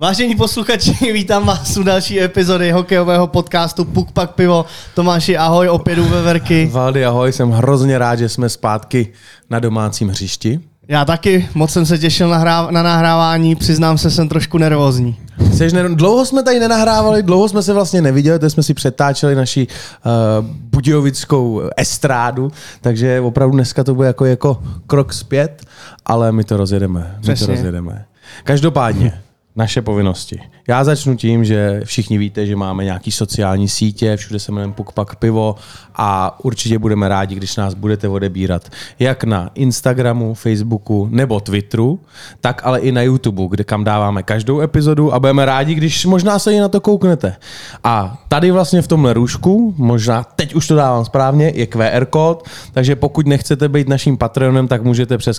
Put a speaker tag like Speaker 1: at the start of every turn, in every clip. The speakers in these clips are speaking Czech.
Speaker 1: Vážení posluchači, vítám vás u další epizody hokejového podcastu Puk Pak Pivo. Tomáši, ahoj, opět u Veverky.
Speaker 2: Valdy, ahoj, jsem hrozně rád, že jsme zpátky na domácím hřišti.
Speaker 1: Já taky, moc jsem se těšil na, hra, na nahrávání, přiznám se, jsem trošku nervózní.
Speaker 2: Jseš ner- dlouho jsme tady nenahrávali, dlouho jsme se vlastně neviděli, teď jsme si přetáčeli naši uh, budějovickou estrádu, takže opravdu dneska to bude jako, jako krok zpět, ale my to rozjedeme. My
Speaker 1: Přesně.
Speaker 2: to rozjedeme. Každopádně, naše povinnosti. Já začnu tím, že všichni víte, že máme nějaký sociální sítě, všude se jmenujeme Puk Pak Pivo a určitě budeme rádi, když nás budete odebírat jak na Instagramu, Facebooku nebo Twitteru, tak ale i na YouTube, kde kam dáváme každou epizodu a budeme rádi, když možná se i na to kouknete. A tady vlastně v tomhle růžku, možná teď už to dávám správně, je QR kód, takže pokud nechcete být naším Patreonem, tak můžete přes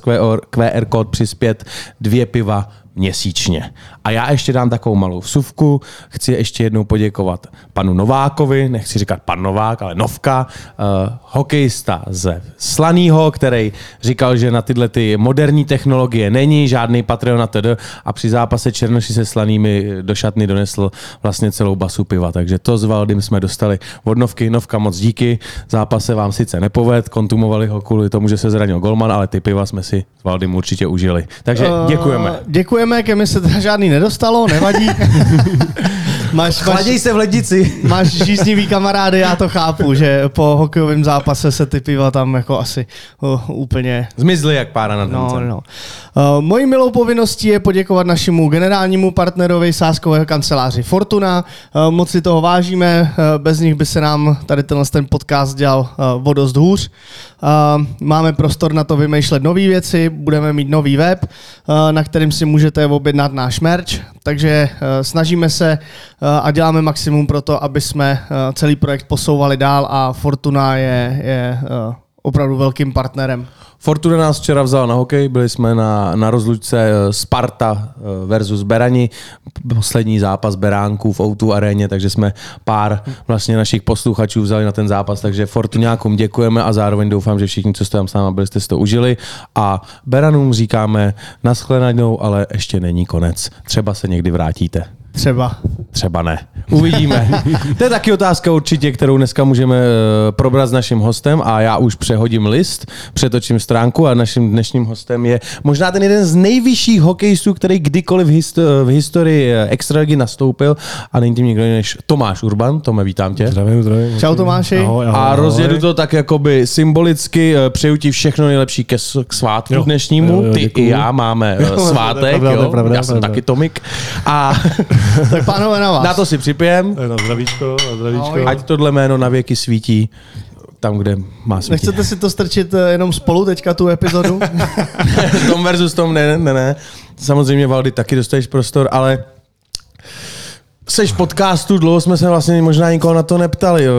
Speaker 2: QR kód přispět dvě piva měsíčně. A já ještě dám takovou malou vsuvku. Chci ještě jednou poděkovat panu Novákovi, nechci říkat pan Novák, ale Novka, uh, hokejista ze Slanýho, který říkal, že na tyhle ty moderní technologie není žádný Patreon a td. A při zápase Černoši se Slanými do šatny donesl vlastně celou basu piva. Takže to s Valdym jsme dostali od Novky. Novka moc díky. Zápas se vám sice nepoved, kontumovali ho kvůli tomu, že se zranil Golman, ale ty piva jsme si s Valdym určitě užili. Takže děkujeme.
Speaker 1: Uh, děkujeme, ke mně se teda žádný nedostalo, nevadí. máš, máš,
Speaker 2: Chladěj se v lednici.
Speaker 1: máš žíznivý kamarády, já to chápu, že po hokejovém zápase se ty piva tam jako asi uh, úplně
Speaker 2: Zmizli jak pára na
Speaker 1: No, no. Uh, mojí milou povinností je poděkovat našemu generálnímu partnerovi sáskového kanceláři Fortuna. Uh, moc si toho vážíme, uh, bez nich by se nám tady tenhle ten podcast dělal uh, o dost hůř. Uh, máme prostor na to vymýšlet nové věci, budeme mít nový web, uh, na kterým si můžete objednat náš merch, takže uh, snažíme se a děláme maximum pro to, aby jsme celý projekt posouvali dál a Fortuna je, je opravdu velkým partnerem.
Speaker 2: Fortuna nás včera vzala na hokej, byli jsme na, na rozlučce eh, Sparta eh, versus Berani, poslední zápas Beránků v O2 aréně, takže jsme pár vlastně našich posluchačů vzali na ten zápas, takže Fortuňákům děkujeme a zároveň doufám, že všichni, co jste tam s náma byli, jste si to užili a Beranům říkáme naschledanou, ale ještě není konec. Třeba se někdy vrátíte.
Speaker 1: Třeba.
Speaker 2: Třeba ne. Uvidíme. to je taky otázka určitě, kterou dneska můžeme eh, probrat s naším hostem a já už přehodím list, přetočím stránku a naším dnešním hostem je možná ten jeden z nejvyšších hokejistů, který kdykoliv v, histo- v historii eh, Extraligy nastoupil a není tím nikdo jiný než Tomáš Urban. Tome, vítám tě.
Speaker 3: Zdravím, zdravím.
Speaker 1: Čau, Tomáši.
Speaker 3: Ahoj, ahoj,
Speaker 2: A
Speaker 3: ahoj.
Speaker 2: rozjedu to tak jakoby symbolicky, eh, přeju ti všechno nejlepší ke k svátku
Speaker 3: Jo.
Speaker 2: dnešnímu.
Speaker 3: Jo, jo,
Speaker 2: Ty i já máme
Speaker 3: Jo,
Speaker 2: svátek,
Speaker 3: pravda,
Speaker 2: jo.
Speaker 3: pravda,
Speaker 2: já
Speaker 3: to
Speaker 2: jsem
Speaker 3: je
Speaker 2: taky
Speaker 3: pravda.
Speaker 2: Tomik. A
Speaker 1: Tak pánové na vás.
Speaker 2: na to si připijem.
Speaker 3: Na zdravíčko, na zdravíčko.
Speaker 1: Ahoj.
Speaker 2: Ať tohle jméno na věky svítí tam, kde má svítit.
Speaker 1: Nechcete si to strčit eh, jenom spolu teďka tu epizodu?
Speaker 2: Tom versus Tom, ne, ne, ne. Samozřejmě, Valdy, taky dostaneš prostor, ale seš podcastu, dlouho jsme se vlastně možná nikoho na to neptali. jo.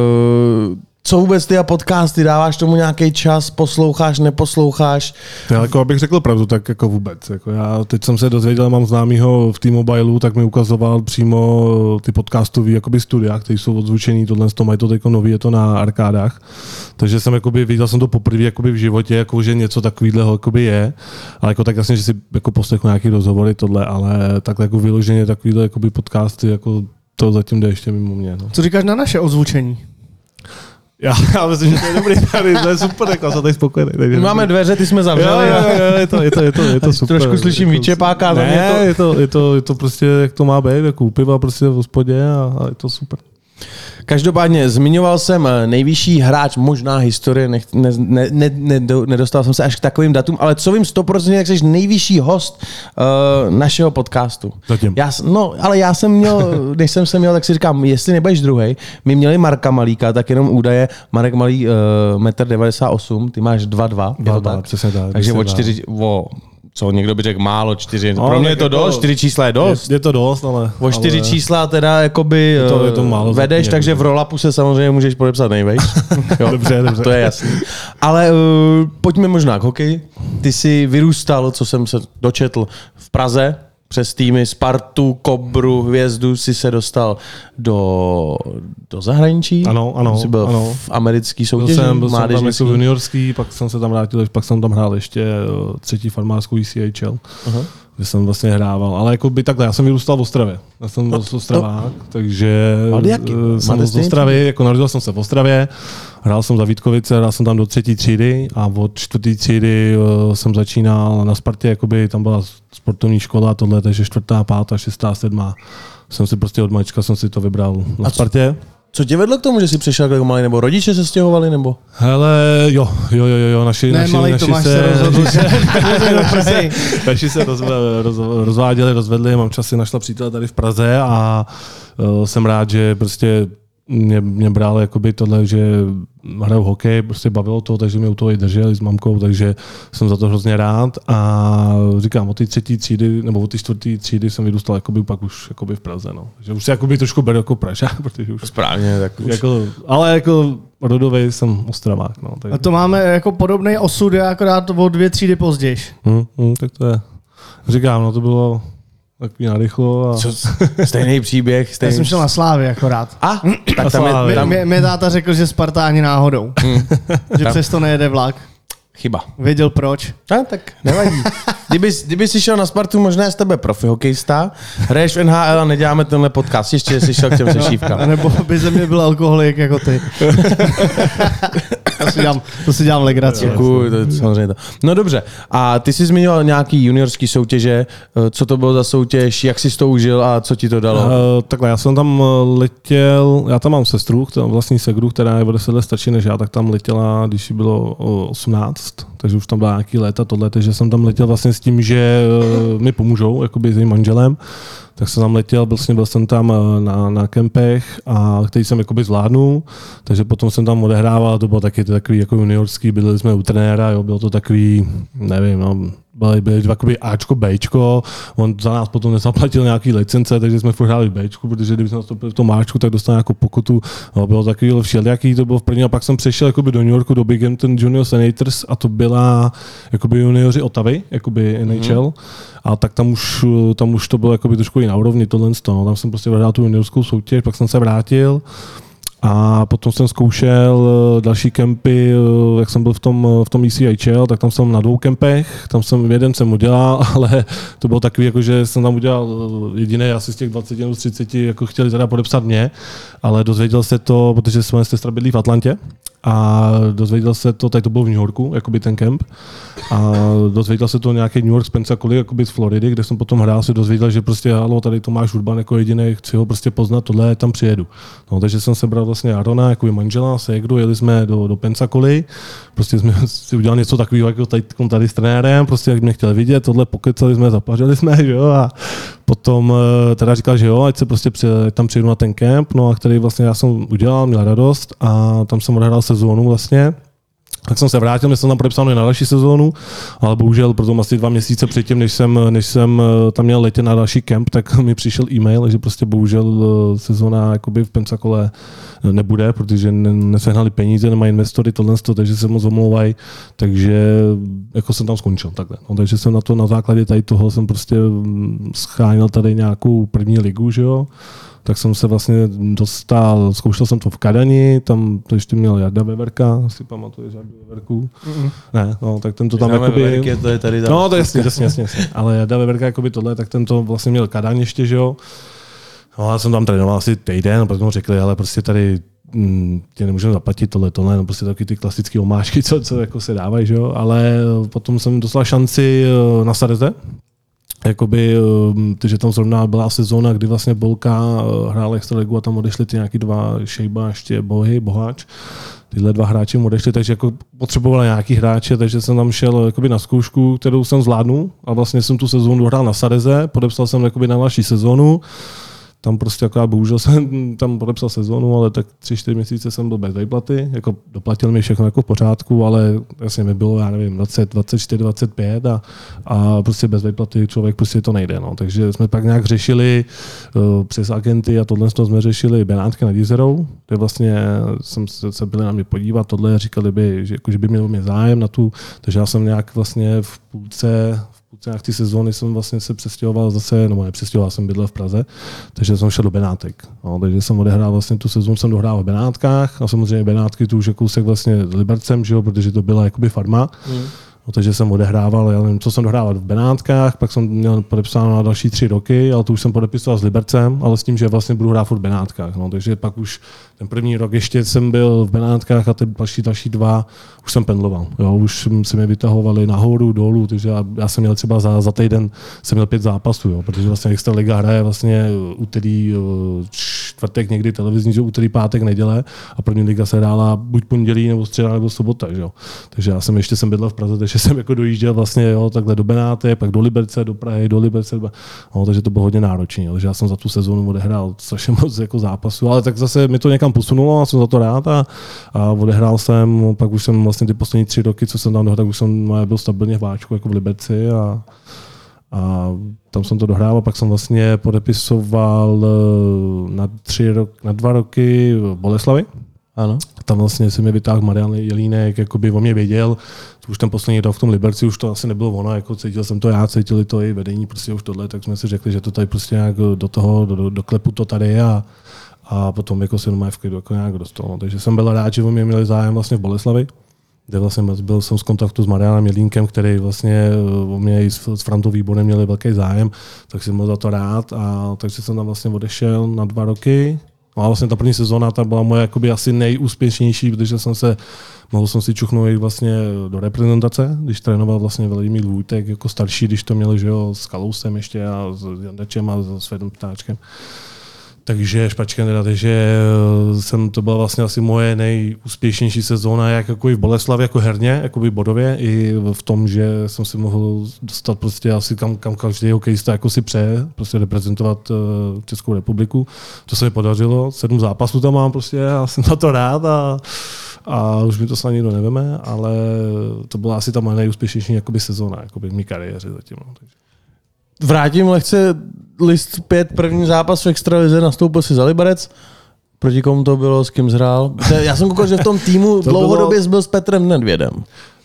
Speaker 2: Co vůbec ty a podcasty? Dáváš tomu nějaký čas? Posloucháš, neposloucháš?
Speaker 3: Já, jako abych řekl pravdu, tak jako vůbec. Jako já teď jsem se dozvěděl, mám známýho v T-Mobileu, tak mi ukazoval přímo ty podcastové jakoby studia, které jsou odzvučený, tohle to mají to teď nový, je to na arkádách. Takže jsem jakoby, viděl jsem to poprvé jakoby v životě, jako, že něco takového jakoby je. Ale jako tak jasně, že si jako poslechnu nějaký rozhovory, tohle, ale tak jako vyloženě takovýhle jakoby podcasty, jako to zatím jde ještě mimo mě. No.
Speaker 1: Co říkáš na naše ozvučení?
Speaker 3: Já, já myslím, že to je dobrý tady, to je super, jako jsem tady spokojený. takže-
Speaker 2: My máme dveře, ty jsme
Speaker 3: Jo,
Speaker 2: zavřeli.
Speaker 3: jo,
Speaker 2: a-
Speaker 3: jo, je to, je to, je to, je to super.
Speaker 2: Trošku slyším výčepáka,
Speaker 3: Ne,
Speaker 2: je to-
Speaker 3: je to, je to, je to prostě, jak to má být, jako u piva prostě v hospodě a, a je to super.
Speaker 2: Každopádně zmiňoval jsem eh, nejvyšší hráč možná historie, ne, ne, ne, ne, do- nedostal jsem se až k takovým datům, ale co vím 100%, jak jsi nejvyšší host uh, našeho podcastu.
Speaker 3: Zatím.
Speaker 2: Já, no, ale já jsem měl, když jsem se měl, tak si říkám, jestli nebudeš druhý, my měli Marka Malíka, tak jenom údaje, Marek Malý, uh, 1,98 m, ty máš 2,2, je to
Speaker 3: Dva,
Speaker 2: tak?
Speaker 3: přesně tak,
Speaker 2: Takže o
Speaker 3: přesně tak.
Speaker 2: čtyři, o, co někdo by řekl málo, čtyři,
Speaker 3: No,
Speaker 2: pro mě je to
Speaker 3: jako-
Speaker 2: dost, čtyři čísla je dost.
Speaker 3: Je, je to dost, ale...
Speaker 2: O čtyři
Speaker 3: ale,
Speaker 2: čísla teda jakoby
Speaker 3: Je to- je to
Speaker 2: eh,
Speaker 3: málo
Speaker 2: vedeš,
Speaker 3: zatím,
Speaker 2: takže
Speaker 3: jako.
Speaker 2: v rolapu se samozřejmě můžeš podepsat nejvejš.
Speaker 3: Dobře, dobře.
Speaker 2: To je jasný. Ale uh, pojďme možná k hokeji. Ty jsi vyrůstal, co jsem se dočetl, v Praze, přes týmy Spartu, Kobru, Hvězdu si se dostal do, do zahraničí.
Speaker 3: Ano, ano,
Speaker 2: Jsi byl
Speaker 3: ano.
Speaker 2: v americký
Speaker 3: Byl
Speaker 2: soutěži,
Speaker 3: jsem, byl jsem tam jako juniorský, pak jsem se tam vrátil, pak jsem tam hrál ještě eh, třetí farmářskou ECHL.
Speaker 2: Aha.
Speaker 3: Kde jsem vlastně hrával. Ale jako by takhle, já jsem vyrůstal v Ostravě. Já jsem no, z Ostravák, takže
Speaker 2: Ale jaký?
Speaker 3: eh, jsem z Ostravy, jako narodil jsem se v Ostravě, hrál jsem za Vítkovice, hrál jsem tam do třetí třídy a od čtvrtý třídy eh, jsem začínal na Spartě, jakoby tam byla sportovní škola a tohle, takže čtvrtá, pátá, šestá, sedmá. Jsem si prostě od malička jsem si to vybral na Spartě.
Speaker 2: Co tě vedlo k tomu, že jsi přišel jako malý, nebo rodiče se stěhovali, nebo?
Speaker 3: Hele, jo, jo, jo, jo, naši,
Speaker 1: Ne,
Speaker 3: naši,
Speaker 1: malý
Speaker 3: naši
Speaker 1: Tomáš se rozhodl, že Prahy.
Speaker 3: naši se roz, roz, rozváděli, rozvedli, mám čas si našla přítele tady v Praze a uh, jsem rád, že prostě mě, mě bral jakoby tohle, že hraju hokej, prostě bavilo to, takže mě u toho i drželi s mamkou, takže jsem za to hrozně rád a říkám, od té třetí třídy, nebo od té čtvrté třídy jsem vyrůstal jakoby pak už jakoby v Praze, no. Že už se jakoby trošku beru jako Pražák, protože už
Speaker 2: Správně, tak už.
Speaker 3: jako, ale jako rodový jsem Ostravák, no. Takže.
Speaker 1: A to máme jako podobný osud, já akorát o dvě třídy později.
Speaker 3: Hmm, hmm, tak to je. Říkám, no to bylo takový narychlo. A...
Speaker 2: Co, stejný příběh,
Speaker 1: Já
Speaker 2: stejný...
Speaker 1: jsem šel na Slávy akorát.
Speaker 2: A, tak tam je, tam,
Speaker 1: Mě, mě táta řekl, že Spartáni náhodou. že
Speaker 2: Tam-
Speaker 1: přesto nejede vlak.
Speaker 2: Chyba.
Speaker 1: Věděl proč.
Speaker 2: A, tak nevadí. Kdyby, kdyby jsi šel na Spartu, možná z tebe profi hokejista, hraješ v NHL a neděláme tenhle podcast, ještě jsi šel k těm
Speaker 1: řešívkám.
Speaker 2: No,
Speaker 1: nebo by ze mě byl alkoholik jako ty. to, si dělám, to si dělám legraci.
Speaker 2: Děkuju, to, je samozřejmě to. No dobře, a ty jsi zmiňoval nějaký juniorský soutěže, eh, co to bylo za soutěž, jak jsi to užil a co ti to dalo?
Speaker 3: Uh, takhle, já jsem tam eh, letěl, já tam mám sestru, vlastní segru, která je o 10 let starší než já, tak tam letěla, když jí bylo 18 dost, takže už tam byla nějaký léta tohle, takže jsem tam letěl vlastně s tím, že eh, mi pomůžou, jakoby s jejím manželem, tak jsem tam letěl, vlastně byl jsem tam eh, na, na kempech, a který jsem jakoby zvládnul, takže potom jsem tam odehrával, to bylo taky takový jako juniorský, byli jsme u trenéra, jo, bylo to takový, nevím, no, byli, byli jakoby Ačko, Bčko, on za nás potom nezaplatil nějaký licence, takže jsme hráli v Bčku, protože kdyby jsme nastoupili v tom Ačku, tak dostal nějakou pokutu, no, bylo takový všelijaký, to bylo v první, a pak jsem přešel jakoby do New Yorku, do Bighampton Junior Senators a to byla jakoby junioři Otavy, jakoby NHL, mm. A tak tam už, tam už to bylo jakoby trošku i na úrovni tohle, no, tam jsem prostě hrál tu juniorskou soutěž, pak jsem se vrátil, a potom jsem zkoušel eh, další kempy, eh, jak jsem byl v tom, v tom ECHL, tak tam jsem na dvou kempech, tam jsem jeden jsem udělal, ale to bylo takový, jako, že jsem tam udělal eh, jediný, asi z těch 20 nebo z 30, jako chtěli teda podepsat mě, ale dozvěděl se to, protože jsme sestra bydlí v Atlantě, a dozvěděl se to, tady to bylo v New Yorku, jakoby ten kemp, a dozvěděl se to nějaký New York Spencer Collie, jakoby z Floridy, kde jsem potom hrál, se dozvěděl, že prostě halo, tady Tomáš Urban jako jediný, chci ho prostě poznat, tohle, tam přijedu. No, takže jsem sebral vlastně Arona, jako manžela, Segru, jeli jsme do, do Pensacoly, prostě jsme si udělali něco takového jako tady, tady s trenérem, prostě jak mě chtěl vidět, tohle pokecali jsme, zapařili jsme, jo, a potom eh, teda říkal, že jo, ať se prostě při, tam přijedu na ten kemp, no a který vlastně já jsem udělal, měl radost a tam jsem odehrál sezónu vlastně. Tak jsem se vrátil, měl jsem tam podepsáno i na další sezónu, ale bohužel potom asi dva měsíce předtím, než jsem, než jsem eh, tam měl letět na další kemp, tak mi přišel e-mail, že prostě bohužel eh, sezóna jakoby v Pensacole nebude, protože ne- nesehnali peníze, nemají investory, tohle, takže se moc omlouvají, takže jako jsem tam skončil takhle. No, takže jsem na to na základě tady toho jsem prostě mm, scháněl tady nějakou první ligu, že jo, tak jsem se vlastně dostal, zkoušel jsem to v Kadani, tam to ještě měl Jarda Veverka, si pamatuješ Jardu Veverku?
Speaker 1: Mm-mm.
Speaker 3: Ne, no, tak ten to tam
Speaker 2: Známe
Speaker 3: jakoby...
Speaker 2: Veverky, to je tady tam.
Speaker 3: No, to je jasně, jasně, jasně, jasně. Ale Jarda Veverka jakoby tohle, tak ten to vlastně měl Kadaň ještě, že jo. No, já jsem tam trénoval asi týden, potom řekli, ale prostě tady mm, tě nemůžeme zaplatit tohle, tohle, no prostě taky ty klasické omáčky, co, co jako se dávají, že jo, ale potom jsem dostal šanci eh, na Sareze, jakoby, eh, že tam zrovna byla sezóna, kdy vlastně Bolka eh, hrál extraligu a tam odešli ty nějaký dva Šejba, ještě Bohy, Boháč, tyhle dva hráči mu odešli, takže jako potřeboval nějaký hráče, takže jsem tam šel jakoby na zkoušku, kterou jsem zvládnul a vlastně jsem tu sezónu hrál na Sareze, podepsal jsem jakoby na další sezónu, tam prostě jako bohužel jsem tam podepsal sezónu, ale tak tři, čtyři měsíce jsem byl bez výplaty, jako doplatil mi všechno jako v pořádku, ale jasně mi bylo, já nevím, 20, 24, 25 a, a prostě bez výplaty člověk prostě to nejde, no. takže jsme pak nějak řešili uh, přes agenty a tohle jsme řešili Benátky nad Jizerou, kde vlastně jsem se, se byli na mě podívat, tohle říkali by, že, jako, že by měl mě zájem na tu, takže já jsem nějak vlastně v půlce, v půlce nějak ty sezóny jsem vlastně se přestěhoval zase, nebo nepřestěhoval jsem bydlel v Praze, takže jsem šel do Benátek. No, takže jsem odehrál vlastně tu sezónu, jsem dohrál v Benátkách a samozřejmě Benátky tu už je kousek vlastně s Libercem, že jo, protože to byla jakoby farma.
Speaker 2: Hmm.
Speaker 3: No, takže jsem odehrával, já nevím, co jsem dohrával v Benátkách, pak jsem měl podepsáno na další tři roky, ale to už jsem podepisoval s Libercem, ale s tím, že vlastně budu hrát v Benátkách. No, takže pak už ten první rok ještě jsem byl v Benátkách a ty další, další dva už jsem pendloval. Jo, už se mě vytahovali nahoru, dolů, takže já, já jsem měl třeba za, za týden jsem měl pět zápasů, jo, protože vlastně Extra Liga hraje vlastně úterý, čtvrtek někdy televizní, že úterý, pátek, neděle a první liga se hrála buď pondělí nebo středa nebo sobota. Že jo. Takže já jsem ještě jsem bydlel v Praze, takže jsem jako dojížděl vlastně jo, takhle do Benáty, pak do Liberce, do Prahy, do Liberce, no, takže to bylo hodně náročné. Takže já jsem za tu sezónu odehrál strašně moc jako zápasů, ale tak zase mi to někam posunulo a jsem za to rád a, a odehrál jsem, pak už jsem vlastně ty poslední tři roky, co jsem tam dohrál, tak už jsem byl stabilně v Váčku jako v Liberci a, a tam jsem to dohrával, pak jsem vlastně podepisoval eh, na, tři rok, na dva roky v Boleslavi.
Speaker 2: Ano.
Speaker 3: Tam vlastně se mi vytáhl Marian Jelínek, jako by o mě věděl, už ten poslední rok v tom Liberci už to asi nebylo ono, jako cítil jsem to já, cítili to i vedení, prostě už tohle, tak jsme si řekli, že to tady prostě nějak do toho, do, do, do klepu to tady a, a potom jako se v klidu jako nějak dostalo. Takže jsem byl rád, že o mě měli zájem vlastně v Boleslavi kde vlastně byl jsem z kontaktu s Marianem Jelínkem, který vlastně eh, o mě i s, Frantou Výborem měli velký zájem, tak jsem byl za to rád a takže jsem tam vlastně odešel na dva roky. No a vlastně ta první sezóna ta byla moje jakoby asi nejúspěšnější, protože jsem se, mohl jsem si čuchnout vlastně do reprezentace, když trénoval vlastně Vladimír Vůjtek jako starší, když to měl že jo, s Kalousem ještě a s Jandečem a s Svědom Ptáčkem. Takže špačka teda, takže eh, jsem, to byla vlastně asi moje nejúspěšnější sezóna, jak jako i v Boleslavě, jako herně, jako by bodově, i v tom, že jsem si mohl dostat prostě asi kam, kam každý hokejista jako si přeje, prostě reprezentovat uh, Českou republiku. To se mi podařilo, sedm zápasů tam mám prostě, já jsem na to rád a, a už mi to snad nikdo neveme, ale to byla asi ta moje nejúspěšnější jakoby sezóna jakoby v mé kariéře zatím. No, takže.
Speaker 2: Vrátím lehce list 5, první zápas v extralize, nastoupil si za Liberec. Proti komu to bylo, s kým zhrál? Já jsem koukal, že v tom týmu dlouhodobě bylo... byl s Petrem Nedvědem.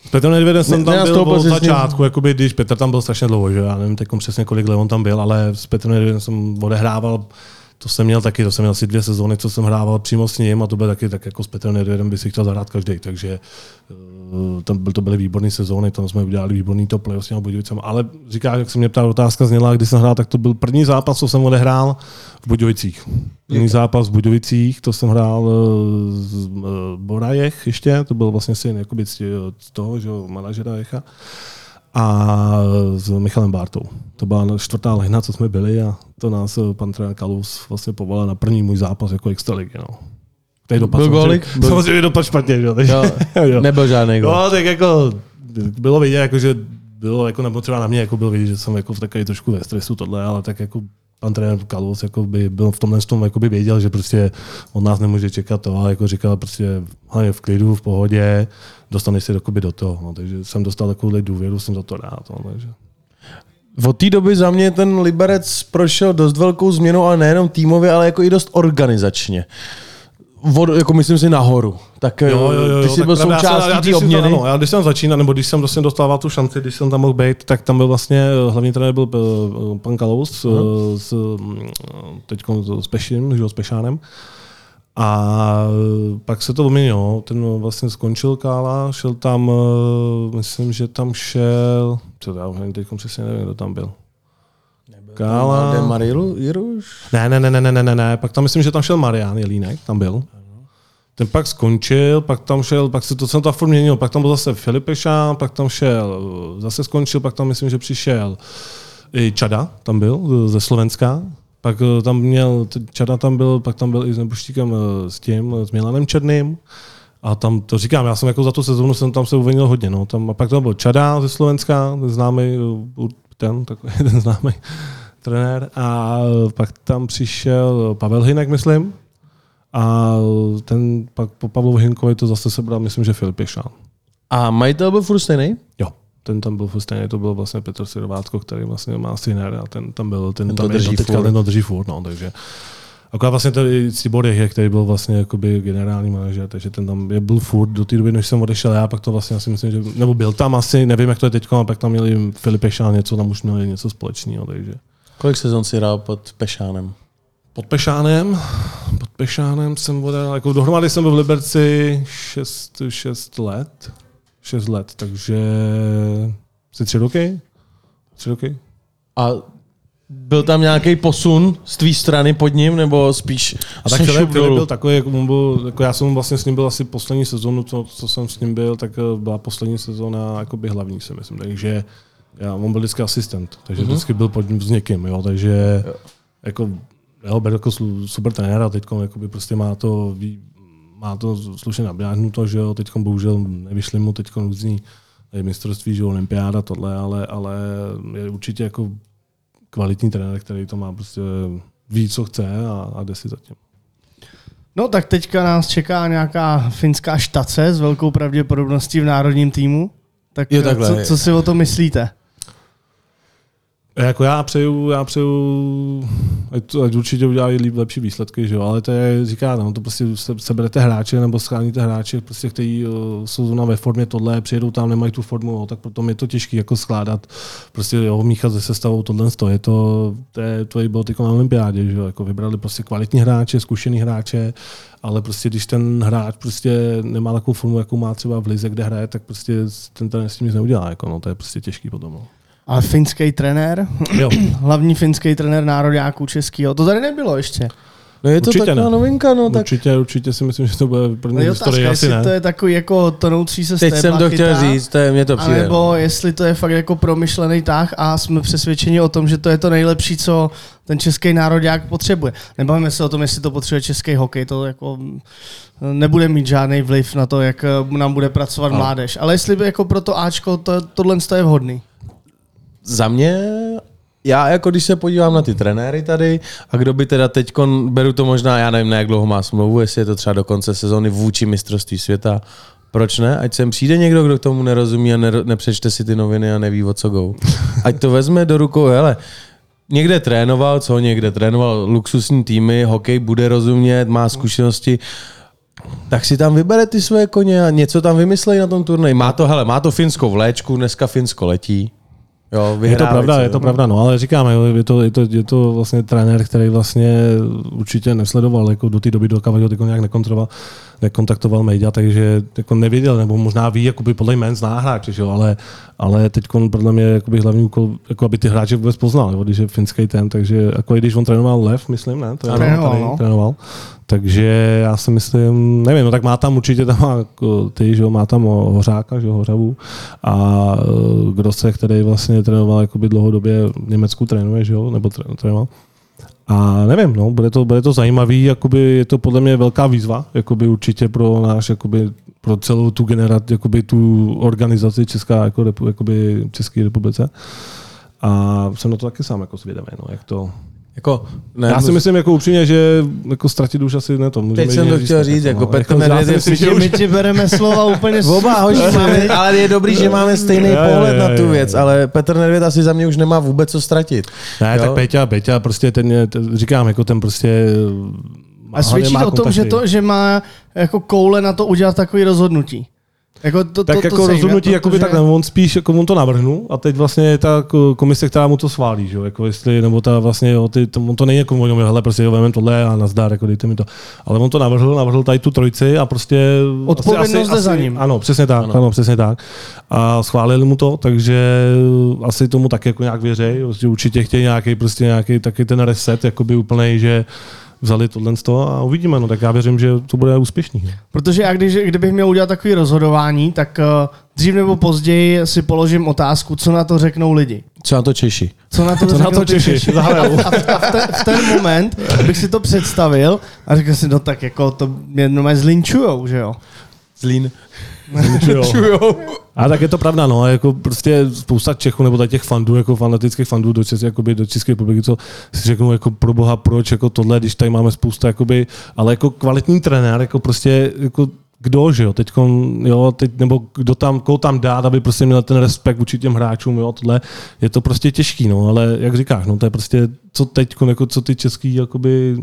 Speaker 3: S Petrem Nedvědem jsem tam byl od začátku, jakoby, když Petr tam byl strašně dlouho, že já nevím teď přesně, kolik let on tam byl, ale s Petrem Nedvědem jsem odehrával to jsem měl taky, to jsem měl asi dvě sezóny, co jsem hrával přímo s ním a to bylo taky tak jako s Petrem Nedvědem by si chtěl zahrát každý, takže uh, tam byl, to byly výborné sezóny, tam jsme udělali výborný top play s těmi Budějovicemi, ale říká, jak se mě ptá otázka zněla, když jsem hrál, tak to byl první zápas, co jsem odehrál v Budějovicích. První zápas v Budějovicích, to jsem hrál z uh, Borajech ještě, to byl vlastně syn jakoby z toho, že manažera Jecha a s Michalem Bartou. To byla čtvrtá lehna, co jsme byli a to nás eh, pan trenér Kalus vlastně povolal na první můj zápas jako extraligy. No. Který dopad,
Speaker 2: byl golik?
Speaker 3: Byl... Samozřejmě dopad špatně, že?
Speaker 2: Takže, jo, jo. Nebyl žádný
Speaker 3: gol. No, tak jako bylo vidět, jako, že bylo jako, nebo třeba na mě jako byl vidět, že jsem jako v takový trošku ve stresu tohle, ale tak jako pan trenér Kalvos jako by byl v tomhle tom jako by věděl, že prostě od nás nemůže čekat to, ale jako říkal prostě hlavně v klidu, v pohodě, dostaneš se do toho. No, takže jsem dostal takovou důvěru, jsem za to rád. No, takže.
Speaker 2: Od té doby za mě ten Liberec prošel dost velkou změnou, ale nejenom týmově, ale jako i dost organizačně. Vod, jako myslím si nahoru. Tak jo, jo, jo, ty jsi byl součástí té obměny.
Speaker 3: Ano, já když jsem začínal, nebo když jsem vlastně dostával tu šanci, když jsem tam mohl být, tak tam byl vlastně, eh, hlavní trenér byl eh, pan Kalous uh-huh. s, mm, teď s Peším, s Pešánem. A pak se to obměnilo. Ten vlastně skončil Kála, šel tam, myslím, že tam šel, co já už teď přesně nevím, kdo tam byl.
Speaker 2: Kála. Marilu, Jiruš?
Speaker 3: Ne, ne, ne, ne, ne, ne, ne, pak tam myslím, že tam šel Marian Jelínek, tam byl. Ten pak skončil, pak tam šel, pak se to jsem to furt měnil, pak tam byl zase Filip Šán, pak tam šel, zase skončil, pak tam myslím, že přišel i Čada, tam byl ze Slovenska, pak eh, tam měl, Čada tam byl, pak tam byl i s Nebuštíkem eh, s tím, s Milanem Černým. A tam to říkám, já jsem jako za tu sezónu jsem tam se uvinil hodně. No. Tam, a pak tam byl Čada ze Slovenska, ten známý, eh, ten, takový ten známý trenér. A pak tam přišel Pavel Hinek, myslím. A ten pak po Pavlu Hinkovi to zase sebral, myslím, že Filip Ješán.
Speaker 2: A majitel byl furt stejný?
Speaker 3: Jo ten tam byl furt stejný, to byl vlastně Petr Sirovátko, který vlastně má syner a ten tam byl, ten,
Speaker 2: ten
Speaker 3: tam
Speaker 2: drží
Speaker 3: teďka,
Speaker 2: furt.
Speaker 3: ten to drží furt, no, takže Akorát vlastně tady Cibor je, který byl vlastně jakoby generální manažer, takže ten tam je, byl furt do té doby, než jsem odešel já, pak to vlastně asi myslím, že, nebo byl tam asi, nevím, jak to je teď, ale pak tam měli Filip Pešán něco, tam už měli něco společného, takže.
Speaker 2: Kolik sezon si hrál pod Pešánem?
Speaker 3: Pod Pešánem, pod Pešánem jsem odjel, jako dohromady jsem byl v Liberci 6, 6 let, 6 let, takže asi tři roky? Tři roky?
Speaker 2: A byl tam nějaký posun z tvý strany pod ním, nebo spíš
Speaker 3: A tak
Speaker 2: se
Speaker 3: Filip, byl takový, jako, on byl, jako já jsem vlastně s ním byl asi poslední sezónu, co, co jsem s ním byl, tak eh, byla poslední sezóna jakoby hlavní, si myslím. Takže já, on byl vždycky asistent, takže
Speaker 2: Mhm.
Speaker 3: mm-hmm. vždycky byl pod ním s někým, jo, takže jako, já ho beru jako super trenér a teď jakoby prostě má to, ví, má to slušně naběhnuto, že jo, teď bohužel nevyšly mu teď různý mistrovství, že jo, olympiáda, tohle, ale, ale je určitě jako kvalitní trenér, který to má prostě ví, co chce a, a jde si zatím.
Speaker 1: No tak teďka nás čeká nějaká finská štace s velkou pravděpodobností v národním týmu. Tak
Speaker 2: Jo,
Speaker 1: eh,
Speaker 2: takhle.
Speaker 1: co, co si o tom myslíte?
Speaker 3: Jako já přeju, já přeju, ať, to, ať určitě udělají líp, lepší výsledky, že jo, ale to je, říká, no, to prostě se, seberete hráče nebo scháníte hráče, prostě, kteří jsou zrovna ve formě tohle, přijedou tam, nemají tu formu, jo, tak potom je to těžké jako skládat, prostě jo, míchat se sestavou tohle, to je to, to, je, to bylo teď na olympiádě, že jo, jako vybrali prostě kvalitní hráče, zkušený hráče, ale prostě když ten hráč prostě nemá takovou formu, jakou má třeba v lize, kde hraje, tak prostě ten trenér s tím nic neudělá, jako, no, to je prostě těžký potom. No.
Speaker 1: Ale finský trenér,
Speaker 3: Jo,
Speaker 1: hlavní finský trenér nároďáků českýho, to tady nebylo ještě.
Speaker 2: No je to
Speaker 3: Určitě
Speaker 2: taková
Speaker 3: ne.
Speaker 2: novinka, no tak
Speaker 3: Určitě, určitě si myslím, že to bude první
Speaker 1: No
Speaker 3: historii, asi
Speaker 1: jestli
Speaker 3: ne.
Speaker 1: to je takový jako tonoucí se
Speaker 2: teď jsem to chtěl
Speaker 1: chytá,
Speaker 2: říct, to je, mě to přijde.
Speaker 1: Nebo jestli to je fakt jako promyšlený tah a jsme přesvědčeni o tom, že to je to nejlepší, co ten český národák potřebuje. Nebavíme se o tom, jestli to potřebuje český hokej, to jako mm, nebude mít žádný vliv na to, jak eh, nám bude pracovat
Speaker 3: No.
Speaker 1: mládež. Ale jestli by jako pro to Ačko to, tohle je vhodný.
Speaker 2: Za mě, já jako když se podívám na ty trenéry tady a kdo by teda teď, beru to možná, já nevím, na jak dlouho má smlouvu, jestli je to třeba do konce sezóny vůči mistrovství světa, proč ne? Ať sem přijde někdo, kdo k tomu nerozumí a nero- nepřečte si ty noviny a neví, o co go. Ať to vezme do rukou, hele, někde trénoval, co někde trénoval luxusní týmy, hokej bude rozumět, má zkušenosti, tak si tam vybere ty své koně a něco tam vymyslej na tom turnaji. Má to, hele, má to Finsko v léčku, dneska Finsko letí. Jo,
Speaker 3: Je to pravda,
Speaker 2: se,
Speaker 3: je to
Speaker 2: no.
Speaker 3: pravda, no, ale říkáme, jo, je to, je to, je to vlastně trenér, který vlastně určitě nesledoval jako do té doby, dokud ho jako nějak nekontroloval, nekontaktoval média, takže jako nevěděl, nebo možná ví, jakoby podle jmén zná hráče, že jo, ale, ale teď podle mě jakoby hlavní úkol, jako aby ty hráče vůbec poznal, jo, když je finský ten, takže jako i když on trénoval Lev, myslím, ne?
Speaker 1: Trénoval,
Speaker 3: tady,
Speaker 1: no.
Speaker 3: trénoval. Takže já si myslím, nevím, no tak má tam určitě tam má jako ty, že jo, má tam Hořáka, že jo, Hořavu a uh, Grosse, který vlastně trénoval jakoby dlouhodobě v Německu trénuje, že jo, nebo tré- trénoval. A nevím, no, bude to, bude to zajímavý, jakoby je to podle mě velká výzva, jakoby určitě pro náš, jakoby pro celou tu generaci, jakoby tu organizaci Česká, jako, jakoby České republice. A jsem na to taky sám jako zvědavý, no, jak to,
Speaker 2: Jako, ne,
Speaker 3: já si myslím jako upřímně, že jako ztratit už asi ne to. můžeme
Speaker 2: Teď jsem to chtěl říct, jako Petr
Speaker 3: já si
Speaker 2: Nedvěd
Speaker 3: myslím,
Speaker 2: si
Speaker 3: že už-
Speaker 1: My ti bereme slova úplně
Speaker 2: Oba hoši máme, ale je dobrý, že máme stejný pohled na tu věc, ale Petr Nedvěd asi za mě už nemá vůbec co ztratit.
Speaker 3: Ne,
Speaker 2: Jo?
Speaker 3: tak Peťa, Peťa, prostě ten, je, ten, říkám, jako ten prostě...
Speaker 1: A svědčí
Speaker 3: má
Speaker 1: to o tom, že, to, že má jako koule na to udělat takový rozhodnutí. Jako to,
Speaker 3: tak
Speaker 1: to, to
Speaker 3: jako
Speaker 1: cením,
Speaker 3: rozhodnutí,
Speaker 1: protože-
Speaker 3: jakoby takhle, on spíš, jako on to navrhnu a teď vlastně je ta ko- komise, která mu to schválí, že jo, jako jestli, nebo ta vlastně, jo, ty, to, on to není jako, on hele, prostě jo, vememe tohle a nazdar, jako dejte mi to. Ale on to navrhl, navrhl tady tu trojici a prostě...
Speaker 1: Odpovědnost jde za ním.
Speaker 3: Ano, přesně tak, ano. ano. přesně tak. A schválili mu to, takže asi tomu taky jako nějak věří, že určitě chtějí nějaký, prostě nějaký taky ten reset, jakoby úplnej, že vzali tohle z toho a uvidíme, no tak já věřím, že to bude úspěšný. no.
Speaker 1: Protože já když, kdybych měl udělat takové rozhodování, tak uh, dřív nebo později si položím otázku, co na to řeknou lidi.
Speaker 2: Co na to Češi?
Speaker 1: Co na to,
Speaker 3: Co na to
Speaker 1: ty
Speaker 3: Češi?
Speaker 1: A, a, v- a v, ten, v ten moment bych si to představil a řekl si, no tak jako to mě jenom zlinčujou, že jo.
Speaker 2: Zlín.
Speaker 3: Jo. A tak je to pravda, no, jako prostě spousta Čechů nebo těch fandů, jako fanatických fandů do, České, jakoby do České republiky, co si řeknou, jako pro boha, proč, jako tohle, když tady máme spousta, jakoby, ale jako kvalitní trenér, jako prostě, jako kdo, že jo, teď, jo, teď, nebo kdo tam, koho tam dát, aby prostě měl ten respekt vůči těm hráčům, jo, tohle, je to prostě těžký, no, ale jak říkáš, no, to je prostě, co teď, jako co ty český, jakoby,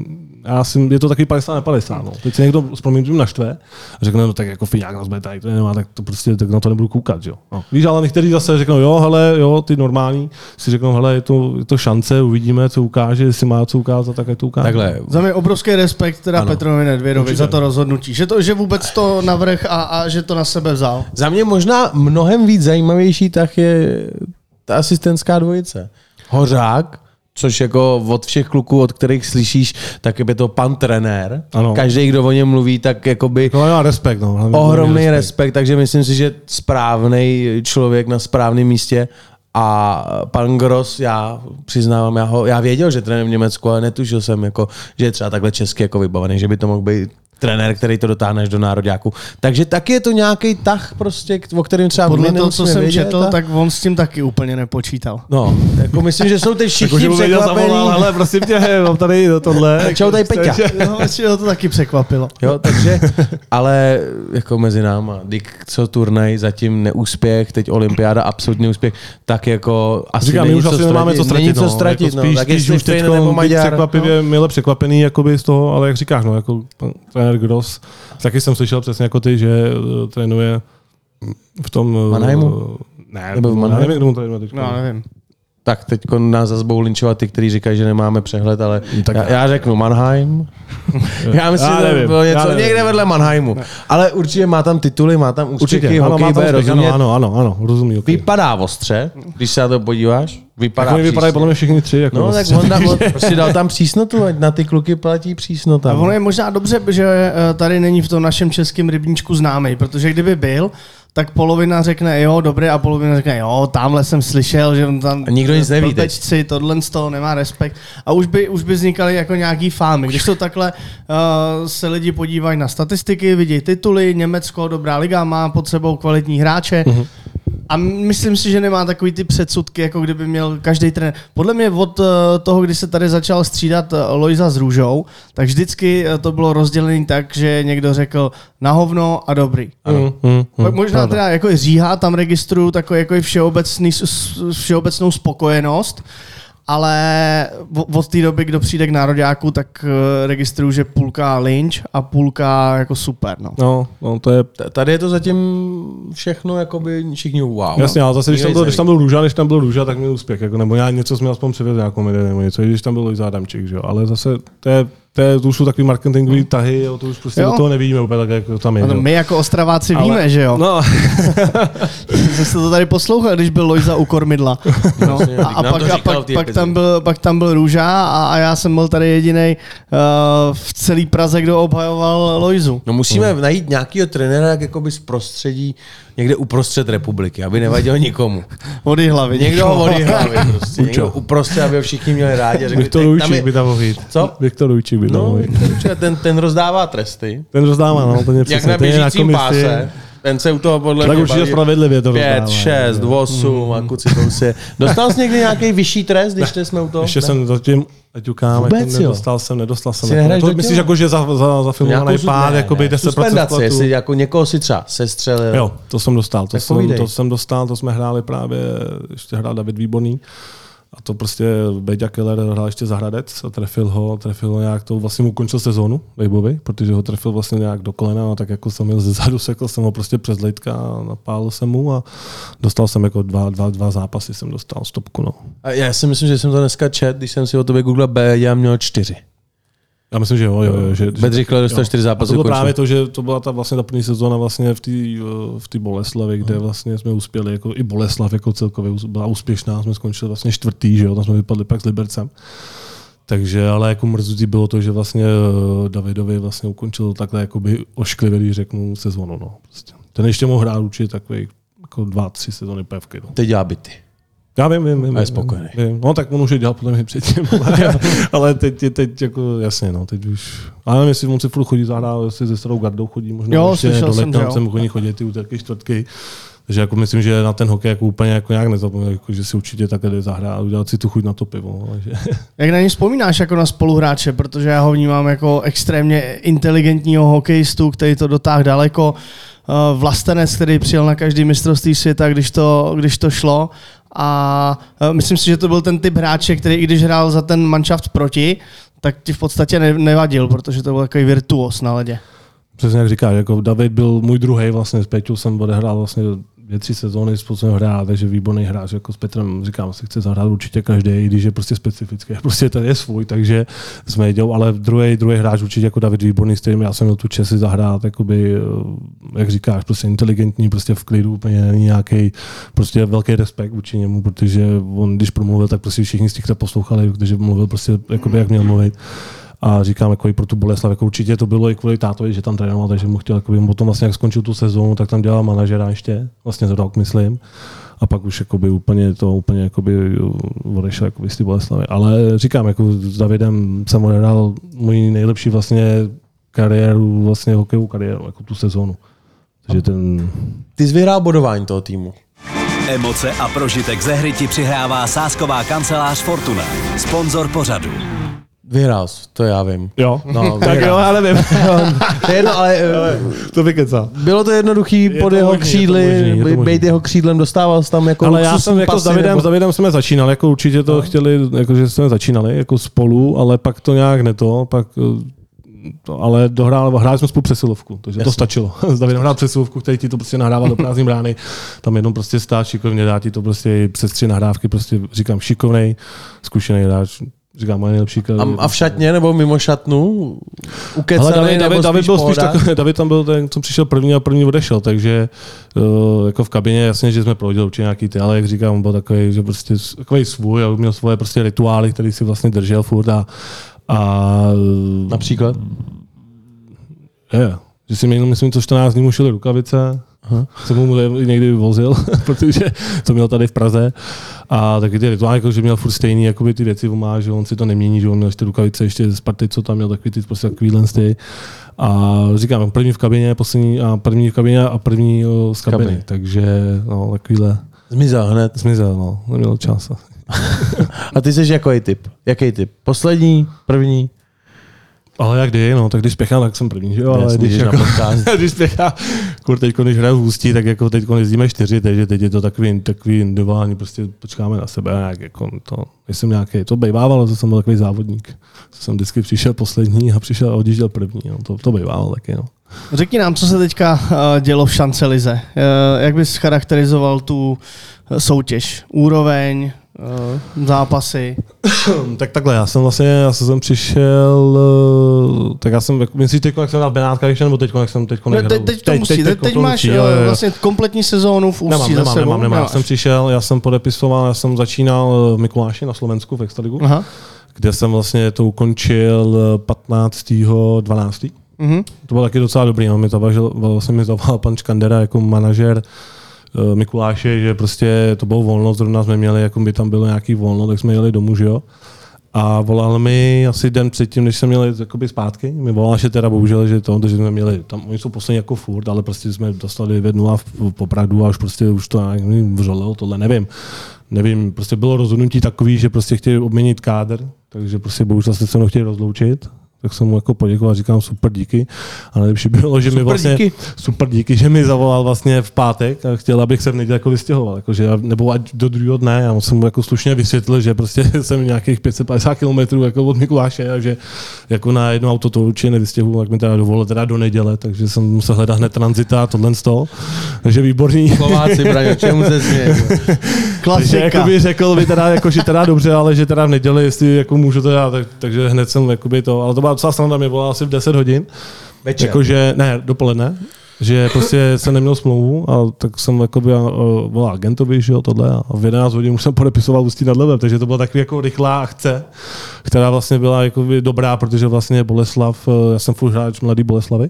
Speaker 3: já si, je to takový 50 na 50, no. Teď se někdo s proměnutím naštve a řekne, no tak jako Fiňák nás bude tady, to nemá, tak to prostě, tak na to nebudu koukat, že jo. No. Víš, ale někteří zase řeknou, jo, hele, jo, ty normální, si řeknou, hele, je to, je to šance, uvidíme, co ukáže, jestli má co ukázat, tak je to ukáže.
Speaker 2: Takhle,
Speaker 1: Za mě obrovský respekt teda
Speaker 2: Ano.
Speaker 1: Petrovi Nedvědovi za to rozhodnutí. Že, to, že vůbec to to navrh a, a že to na sebe vzal.
Speaker 2: Za mě možná mnohem víc zajímavější tak je ta asistentská dvojice. Hořák, což jako od všech kluků, od kterých slyšíš, tak je to pan trenér.
Speaker 3: Ano.
Speaker 2: Každý, kdo o něm mluví, tak jakoby
Speaker 3: No, já respekt, no. hlavně
Speaker 2: ohromný respekt, takže myslím si, že správný člověk na správném místě a pan Gross, já přiznávám, já, ho, já věděl, že trénuje v Německu, ale netušil jsem, jako, že je třeba takhle česky jako vybavený, že by to mohl být trenér, který to dotáhne až do nároďáku. Takže taky je to nějaký tah, prostě, o kterém třeba
Speaker 1: Podle toho, co jsem
Speaker 2: vědět,
Speaker 1: četl,
Speaker 2: a-
Speaker 1: tak on s tím taky úplně nepočítal.
Speaker 2: No, jako myslím, že jsou teď všichni
Speaker 3: Jako, že mu zavolal,
Speaker 2: překvapení.
Speaker 3: ale prosím tě, mám tady tohle.
Speaker 2: Čau, tady Peťa.
Speaker 1: No, myslím, že ho to taky překvapilo.
Speaker 2: Jo, takže, ale jako mezi náma, Dick, co turnaj, zatím neúspěch, teď olympiáda, absolutní úspěch, tak jako asi
Speaker 3: Říkám, my
Speaker 2: není
Speaker 3: už
Speaker 2: co
Speaker 3: asi nemáme co ztratit.
Speaker 2: Není co
Speaker 3: no.
Speaker 2: ztratit,
Speaker 3: jako
Speaker 2: no.
Speaker 3: spíš,
Speaker 2: Tak
Speaker 3: když
Speaker 2: jestli
Speaker 3: už teď
Speaker 2: Finn nebo Maďar.
Speaker 3: překvapivě
Speaker 2: no.
Speaker 3: mile překvapený jakoby z toho, ale jak říkáš, no, jako trenér Gross, taky jsem slyšel přesně jako ty, že uh, trénuje v tom... uh,
Speaker 2: Mannheimu?
Speaker 3: Ne,
Speaker 2: Nebo v
Speaker 3: nebo
Speaker 2: Mannheimu?
Speaker 3: nevím, kdo mu trénuje teď.
Speaker 1: No, nevím.
Speaker 2: Tak teď nás zase budou linčovat ty, kteří říkají, že nemáme přehled, ale
Speaker 3: tak-
Speaker 2: já, já řeknu Mannheim. já myslím,
Speaker 3: Já
Speaker 2: že to
Speaker 3: nevím,
Speaker 2: bylo
Speaker 3: já
Speaker 2: něco
Speaker 3: nevím.
Speaker 2: někde vedle Mannheimu. Ale určitě má tam tituly, má tam úspěchy,
Speaker 3: Určitě, ano,
Speaker 2: hokej
Speaker 3: úspěch,
Speaker 2: rozumět.
Speaker 3: ano, ano, ano, ano, rozumí. Okay.
Speaker 2: Vypadá ostře, když se na to podíváš. Vypadá
Speaker 3: Jako oni vypadají podle mě všichni tři. Jako
Speaker 2: No, tak on, tam, on prostě dal tam přísnotu, ať na ty kluky platí přísnota.
Speaker 1: A
Speaker 2: no.
Speaker 1: ono je možná dobře, že eh, tady není v tom našem českém rybníčku známý, protože kdyby byl, tak polovina řekne jo, dobré, a polovina řekne jo, tamhle jsem slyšel, že on tam
Speaker 2: A nikdo nic neví
Speaker 1: blbečci, tohle z toho nemá respekt. A už by, už by vznikaly jako nějaký fámy. Když to takhle uh, se lidi podívají na statistiky, vidí tituly, Německo, dobrá liga, má pod sebou kvalitní hráče,
Speaker 2: Mhm.
Speaker 1: A myslím si, že nemá takový ty předsudky, jako kdyby měl každý trenér. Podle mě od eh, toho, kdy se tady začal střídat eh, Lojza s Růžou, tak vždycky eh, to bylo rozdělené tak, že někdo řekl na hovno a dobrý.
Speaker 3: Mm, mm,
Speaker 1: Pak
Speaker 3: mm,
Speaker 1: možná
Speaker 3: pravda.
Speaker 1: teda jako i říhá, tam registruju takový jako všeobecný, všeobecnou spokojenost, ale od té doby, kdo přijde k nároďáku, tak eh, registruju, že půlka lynch a půlka jako super. No.
Speaker 3: No, no, to je
Speaker 2: Tady je to zatím všechno, jakoby všichni wow.
Speaker 3: Jasně, ale zase, když tam, byl, když tam byl Růža, když tam byl Růža, tak měl úspěch. Jako, nebo já něco jsme aspoň přivezli nějakou medaili nebo něco, i když tam byl Lojza Adamčík, že jo. Ale zase to, je, to, je, to už jsou takový marketingový tahy, jo, to už prostě
Speaker 1: Jo.
Speaker 3: do toho nevidíme úplně tak, jak to tam je. Jo.
Speaker 1: my jako Ostraváci
Speaker 3: Ale-
Speaker 1: víme, že jo?
Speaker 3: No,
Speaker 1: Že jste to tady poslouchal, když byl Lojza u kormidla. No. A, a, pak, a pak, pak, tam byl, pak tam byl Růža a, a já jsem byl tady jediný uh, v celé Praze, kdo obhajoval Lojzu.
Speaker 2: No musíme najít nějakého trenéra jak jakoby z prostředí někde uprostřed republiky, aby nevadil nikomu.
Speaker 1: Vody hlavy.
Speaker 2: Někdo ho vody hlavy prostě. Někdo uprostřed, aby ho všichni měli rádi. řekli,
Speaker 3: Viktor
Speaker 2: "Tak tam
Speaker 3: Ujčík
Speaker 2: je-
Speaker 3: by tam mohl jít.
Speaker 2: Co?
Speaker 3: Viktor Ujčík by
Speaker 2: No,
Speaker 3: jít.
Speaker 2: určitě, ten, ten rozdává tresty.
Speaker 3: Ten rozdává, no, to je
Speaker 2: Jak na běžícím
Speaker 3: komisi.
Speaker 2: páse. Ten se u toho podle
Speaker 3: Tak
Speaker 2: mě
Speaker 3: určitě spravedlivě to
Speaker 2: Pět,
Speaker 3: rozdává.
Speaker 2: šest, osm a kuci to se. Dostal jsi někdy nějaký vyšší trest, když jsme u toho?
Speaker 3: Ještě jsem zatím, ať ukám,
Speaker 2: Vůbec,
Speaker 3: jako nedostal jsem, nedostal jsem.
Speaker 2: Si
Speaker 3: Jako, to, myslíš, jako, že za, za, za filmovaný pád,
Speaker 2: ne,
Speaker 3: jakoby
Speaker 2: ne,
Speaker 3: 10%
Speaker 2: suspendaci,
Speaker 3: platu.
Speaker 2: jestli jako někoho si třeba sestřelil.
Speaker 3: Jo, to jsem dostal. To,
Speaker 2: Tak
Speaker 3: jsem,
Speaker 2: povídej.
Speaker 3: to jsem dostal, to jsme hráli právě, ještě hrál David Výborný. A to prostě Beďa Keller hrál ještě za Hradec a trefil ho, trefil ho nějak, to vlastně ukončil sezónu Lejbovi, protože ho trefil vlastně nějak do kolena a tak jako jsem měl ze zadu, sekl jsem ho prostě přes lejtka a napálil jsem mu a dostal jsem jako dva, dva, dva zápasy jsem dostal stopku. No.
Speaker 2: A já si myslím, že jsem to dneska čet, když jsem si o tobě googlil B, já měl čtyři.
Speaker 3: Já myslím, že jo, jo, jo že,
Speaker 2: Bedřich Kler dostal čtyři
Speaker 3: A
Speaker 2: zápasy.
Speaker 3: to bylo právě to, že to byla ta vlastně ta první sezóna vlastně v té v té Boleslavi, kde vlastně jsme uspěli, jako i Boleslav jako celkově byla úspěšná, jsme skončili vlastně čtvrtý, že jo, tam jsme vypadli pak s Libercem. Takže, ale jako mrzutí bylo to, že vlastně eh, Davidovi vlastně ukončil takhle jakoby ošklivě, když řeknu, sezónu. No. Prostě. Ten ještě mohl hrát určitě takový jako dva, tři sezóny pevky. No.
Speaker 2: Teď dělá byty.
Speaker 3: Já vím, vím, vím.
Speaker 2: A je spokojený.
Speaker 3: Vím. No tak on už je dělal podle mě předtím, ale, ale teď, je- teď jako jasně, no, teď už. Ale nevím, jestli on si furt chodí zahrát, jestli ze starou gardou chodí, možná
Speaker 1: Jo,
Speaker 3: ještě
Speaker 1: slyšel
Speaker 3: do
Speaker 1: jsem,
Speaker 3: letna,
Speaker 1: že jo.
Speaker 3: sem chodí chodit ty úterky, čtvrtky. Takže jako myslím, že na ten hokej jako úplně jako nějak nezapomněl, jako, že si určitě takhle jde zahrát a udělat si tu chuť na to pivo. no, Takže.
Speaker 1: Jak na něj vzpomínáš jako na spoluhráče, protože já ho vnímám jako extrémně inteligentního hokejistu, který to dotáhl daleko. Eh, Vlastenec, který přijel na každý mistrovství světa, když to, když to šlo. A eh, myslím si, že to byl ten typ hráče, který i když hrál za ten manšaft proti, tak ti v podstatě ne- nevadil, protože to byl takový virtuos na ledě.
Speaker 3: Přesně jak říkáš, jako David byl můj druhý vlastně, s Peťou jsem odehrál vlastně dvě, tři sezóny spolu hrát, takže výborný hráč, jako s Petrem, říkám, se chce zahrát určitě každý, když je prostě specifický, prostě ten je svůj, takže jsme jeděl, ale druhý, druhý hráč určitě jako David Výborný, s kterým já jsem měl tu čest zahrát, jakoby, eh, jak říkáš, prostě inteligentní, prostě v klidu, úplně není nějaký, prostě velký respekt vůči němu, protože on, když promluvil, tak prostě všichni z těch poslouchali, protože mluvil prostě, jakoby, jak měl mluvit. A říkám, jako i pro tu Boleslav, jako určitě to bylo i kvůli tátovi, že tam trénoval, takže mu chtěl, jako potom vlastně, jak skončil tu sezónu, tak tam dělal manažera ještě, vlastně za rok, myslím. A pak už jakoby úplně to úplně jakoby odešel jakoby z té Boleslavy. Ale říkám, jako s Davidem jsem odehrál můj nejlepší vlastně kariéru, vlastně hokejovou kariéru, jako tu sezónu. Takže ten...
Speaker 2: Ty jsi vyhrál bodování toho týmu.
Speaker 4: Emoce a prožitek ze hry ti přihrává sásková kancelář Fortuna, sponzor pořadu.
Speaker 2: Vyhrál to já vím.
Speaker 3: Jo,
Speaker 2: No,
Speaker 3: tak jo, já nevím.
Speaker 2: To je jedno, ale eh,
Speaker 3: to vykecá.
Speaker 2: bylo to jednoduchý
Speaker 3: Je
Speaker 2: pod
Speaker 3: to
Speaker 2: jeho
Speaker 3: možný, je to
Speaker 2: křídly,
Speaker 3: možný, je to
Speaker 2: být jeho křídlem, dostával jsi tam jako
Speaker 3: Ale já jsem jako s Davidem,
Speaker 2: nebo-
Speaker 3: s Davidem jsme začínali, jako určitě to chtěli, jako že jsme začínali jako spolu, ale pak to nějak neto, pak eh, to, ale dohrál, hráli jsme spolu přesilovku, takže to
Speaker 2: Jasně.
Speaker 3: stačilo. S Davidem hrál přesilovku, který ti to prostě nahrává do prázdný brány, tam jenom prostě stát šikovně, dá ti to prostě přes tři nahrávky, prostě říkám šikovnej, zkušený hráč, říkám moje nejlepší.
Speaker 2: A, a v šatně nebo mimo šatnu? Ukecaný,
Speaker 3: David,
Speaker 2: nebo
Speaker 3: David, David
Speaker 2: spíš
Speaker 3: byl spíš takový, David tam byl ten, co přišel první a první odešel, takže uh, jako v kabině jasně, že jsme prohodili určitě nějaký ty, ale jak říkám, on byl takový, že prostě takový svůj, a měl svoje prostě rituály, který si vlastně držel furt a, a
Speaker 2: Například?
Speaker 3: je, že si měl, myslím, co 14 dní mu šily rukavice, Aha. jsem mu někdy vozil, protože to měl tady v Praze. A taky ty rituály, jako, že měl furt stejný jakoby ty věci, on má, že on si to nemění, že on měl ještě rukavice ještě z party, co tam měl, takový ty prostě takovýhle ty. A říkám, první v kabině, poslední a první v kabině a první z kabiny.
Speaker 2: kabiny.
Speaker 3: Takže no, takovýhle
Speaker 2: Zmizel hned.
Speaker 3: zmizel, no, neměl čas.
Speaker 2: A ty jsi jaký typ? Jaký typ? Poslední? První?
Speaker 3: Ale jak kdy, no, tak když spěchám, tak jsem první, že jo, ale když, jako, když spěchám, kur teď, když hraju v Ústí, tak jako teď jezdíme čtyři, takže teď je to takový, takový individuální, prostě počkáme na sebe, jak jako to, nejsem nějaký, to bejvávalo, to jsem byl takový závodník. To jsem vždycky přišel poslední a přišel a odjížděl první, no, to, to bejvávalo taky, no.
Speaker 1: Řekni nám, co se teďka eh, dělo v šancelize. Eh, Jak bys charakterizoval tu eh, soutěž? Úroveň, eh, zápasy?
Speaker 3: tak takhle, já jsem vlastně, já jsem přišel, eh, tak já jsem, jako- myslíš teď, jak jsem dal v Benátkách ještě, nebo teď, jak jsem teď
Speaker 1: Ne, teď, teď, to musí, teď, teď
Speaker 3: to
Speaker 1: máš
Speaker 3: musí, jo, jo,
Speaker 1: eh, vlastně kompletní sezónu v Ústí
Speaker 3: Nemám,
Speaker 1: za
Speaker 3: nemám,
Speaker 1: sebou.
Speaker 3: nemám, nemám. Já jsem přišel, já jsem podepisoval, já jsem začínal v Mikuláši na Slovensku v Extraligu,
Speaker 1: Aha.
Speaker 3: kde jsem vlastně to ukončil 15. 12.
Speaker 1: Mhm.
Speaker 3: To bylo taky docela dobrý, no, mi zavažil, vlastně mi zavolal pan Škandera jako manažer eh, Mikuláše, že prostě to bylo volno, zrovna jsme měli, jako by tam bylo nějaký volno, tak jsme jeli domů, že jo. A volal mi asi den předtím, než jsem měl jakoby zpátky. Mi volal, že teda bohužel, že to, že jsme měli, tam oni jsou poslední jako furt, ale prostě jsme dostali 9 v, v Popradu a už prostě už to vřolelo, tohle nevím. Nevím, prostě bylo rozhodnutí takový, že prostě chtěli obměnit kádr, takže prostě bohužel se se mnou chtěli rozloučit tak jsem mu jako poděkoval, říkám super díky. A nejlepší bylo, že mi
Speaker 2: Super
Speaker 3: vlastně,
Speaker 2: díky.
Speaker 3: super díky, že mi zavolal vlastně v pátek a chtěl, abych se v neděli jako vystěhoval. Jako, že, nebo ať do druhého dne. Já jsem mu jako slušně vysvětlil, že prostě jsem nějakých 550 km jako od Mikuláše a že jako na jedno auto to určitě nevystěhuju, tak mi teda dovolil teda do neděle, takže jsem musel hledat hned tranzita a tohle z toho. Takže výborný.
Speaker 2: Slováci, Braňo, čemu se?
Speaker 3: Takže
Speaker 1: Klasika.
Speaker 3: jako by řekl by teda, jako, že teda dobře, ale že teda v neděli, jestli jako můžu to dát, tak, takže hned jsem jakoby to, ale to byla docela sranda, mě volala asi v 10 hodin,
Speaker 2: Večer.
Speaker 3: jakože, ne, dopoledne, že prostě jsem neměl smlouvu, a tak jsem jakoby, uh, volal agentovi, že jo, tohle, a v 11 hodin už jsem podepisoval Ústí nad Labem, takže to byla takový jako rychlá akce, která vlastně byla jakoby dobrá, protože vlastně Boleslav, eh, já jsem furt hráč mladý Boleslavy,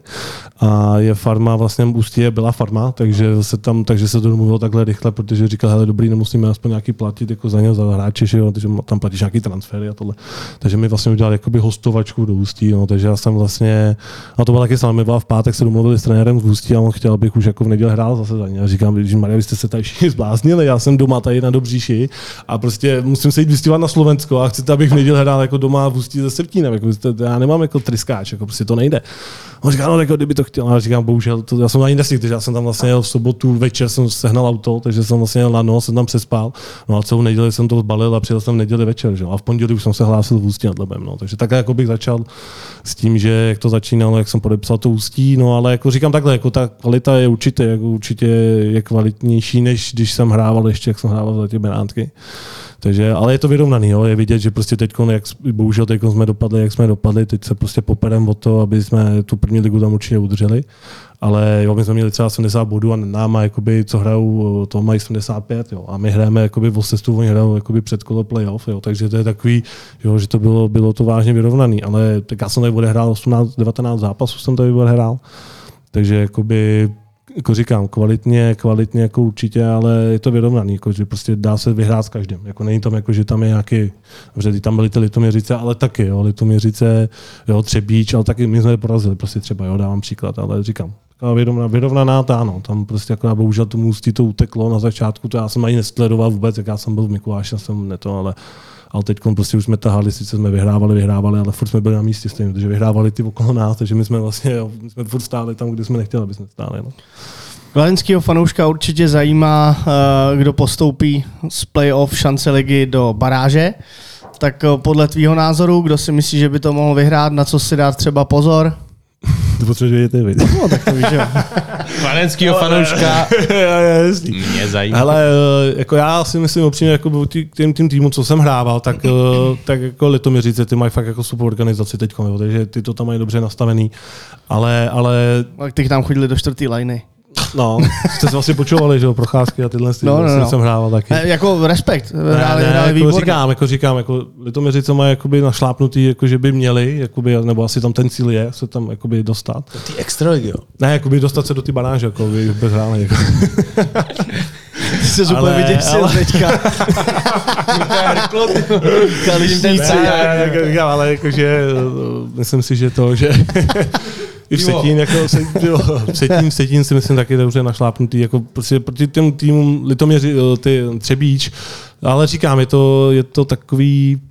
Speaker 3: a je farma, vlastně Ústí je byla farma, takže se tam, takže se to domluvilo takhle rychle, protože říkal, hele, dobrý, nemusíme aspoň nějaký platit jako za ně, za hráče, že jo, takže tam platíš nějaký transfery a tohle. Takže mi vlastně udělali jakoby hostovačku do Ústí, no, takže já jsem vlastně, a to bylo taky samé, byla v pátek, se domluvili s trenérem z Ústí a on chtěl, abych už jako v neděli hrál zase za ně. A říkám, že Maria, vy jste se tady všichni zbláznili, já jsem doma tady na Dobříši a prostě musím se jít vystěhovat na Slovensko a chcete, abych v neděli hrál jako doma v Ústí se Srtínem, jako, já nemám jako tryskáč, jako prostě to nejde. On říká, no, jako, kdyby to chtěl, a říkám, bohužel, to, já jsem ani nestihl, takže já jsem tam vlastně jel v sobotu večer, jsem sehnal auto, takže jsem vlastně jel na noc, jsem tam přespal, no a celou neděli jsem to zbalil a přijel jsem v neděli večer, že? a v pondělí už jsem se hlásil v Ústí nad Labem, no. takže takhle jako bych začal s tím, že jak to začínalo, jak jsem podepsal to Ústí, no ale jako říkám takhle, jako jako ta kvalita je určitě, jako určitě je kvalitnější, než když jsem hrával ještě, jak jsem hrával za ty Benátky. Takže, ale je to vyrovnaný, jo. je vidět, že prostě teď, jak, bohužel teď jsme dopadli, jak jsme dopadli, teď se prostě poperem o to, aby jsme tu první ligu tam určitě udrželi. Ale jo, my jsme měli třeba 70 bodů a náma, jakoby, co hrajou, to mají 75, jo. A my hrajeme jakoby v sestu, oni hrajou jakoby před kolo playoff, jo. Takže to je takový, jo, že to bylo, bylo to vážně vyrovnaný. Ale tak já jsem tady odehrál 18, 19 zápasů, jsem tady odehrál. Takže jakoby jako říkám, kvalitně, kvalitně jako určitě, ale je to vyrovnaný, jako, že prostě dá se vyhrát s každým. Jako není tam, jako, že tam je nějaký, že tam byly ty litoměřice, ale taky, jo, litoměřice, jo, Třebíč, ale taky my jsme je porazili, prostě třeba, jo, dávám příklad, ale říkám, taková vyrovnaná, vyrovnaná ta, no. Tam prostě jako bohužel tomu ústí to uteklo na začátku, to já jsem ani nesledoval vůbec, jak já jsem byl v Mikuláši, jsem neto, ale ale teď prostě už jsme tahali, sice jsme vyhrávali, vyhrávali, ale furt jsme byli na místě stejně, protože vyhrávali ty okolo nás, takže my jsme vlastně, jo, my jsme furt stáli tam, kde jsme nechtěli, aby jsme stáli. No.
Speaker 1: Kladenského fanouška určitě zajímá, eh, kdo postoupí z playoff šance ligy do baráže. Tak eh, podle tvýho názoru, kdo si myslí, že by to mohl vyhrát, na co si dát třeba pozor?
Speaker 3: To potřebuje ty vidět.
Speaker 1: No, tak to víš, jo.
Speaker 2: Kladenského fanouška mě zajímá.
Speaker 3: Ale eh, jako já si myslím upřímně, jako tím, tím týmu, co jsem hrával, tak, tak jako Litoměřice, ty mají fakt jako super organizaci teď, takže ty to tam mají dobře nastavený. Ale, ale...
Speaker 1: Tak ty tam chodili do čtvrtý liny.
Speaker 3: No, jste se vlastně počovali, že jo, procházky a tyhle no, no, no. jsem hrával taky.
Speaker 1: E, jako respekt, hráli,
Speaker 3: ne, ne, jako říkám, jako říkám, jako Litoměři, co mají jakoby našlápnutý, jako že by měli, jakoby, nebo asi tam ten cíl je, se tam jakoby dostat.
Speaker 2: Do ty extra jo?
Speaker 3: Ne, jakoby dostat se do ty banáže, jako by bez hráli. Jako.
Speaker 1: Ty se úplně vyděsil ale... teďka.
Speaker 3: ale jakože, myslím si, že to, že i v Setín, jako se, jo, Setín, Setín si myslím taky dobře našlápnutý, jako prostě proti těm týmům Litoměři, eh, ty Třebíč, ale říkám, je to, je to takový,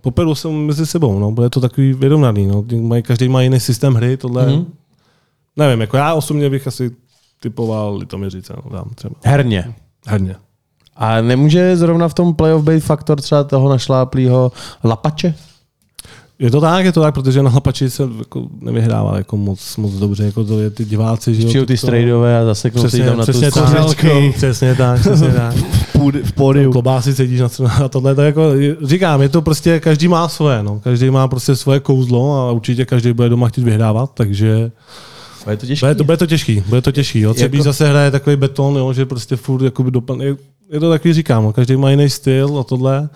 Speaker 3: poperu jsem mezi sebou, no, bude to takový vyrovnaný, no, mají, každý má jiný systém hry, tohle, mm-hmm. nevím, jako já osobně bych asi typoval Litoměřice, no, tam třeba.
Speaker 2: Herně.
Speaker 3: Herně.
Speaker 2: A nemůže zrovna v tom playoff být faktor třeba toho našláplýho Lapače?
Speaker 3: Je to tak, je to tak, protože na Lapači se jako nevyhrává jako moc, moc dobře, jako to je ty diváci. Že
Speaker 2: jo, ty strejdové a zase přesně, tam na přesně tu
Speaker 3: tak, Přesně tak, přesně tak.
Speaker 1: v pódiu.
Speaker 3: Klobásy sedíš na a tohle, to jako, říkám, je to prostě, každý má svoje, no. Každý má prostě svoje kouzlo a určitě každý bude doma chtít vyhrávat, takže
Speaker 2: bude to těžký.
Speaker 3: Bude to, bude to těžký, bude to těžký. Jo. Třeba jako... zase hraje takový beton, jo, že prostě furt jakoby dopadne. Je, je to takový, říkám, každý má jiný styl a tohle.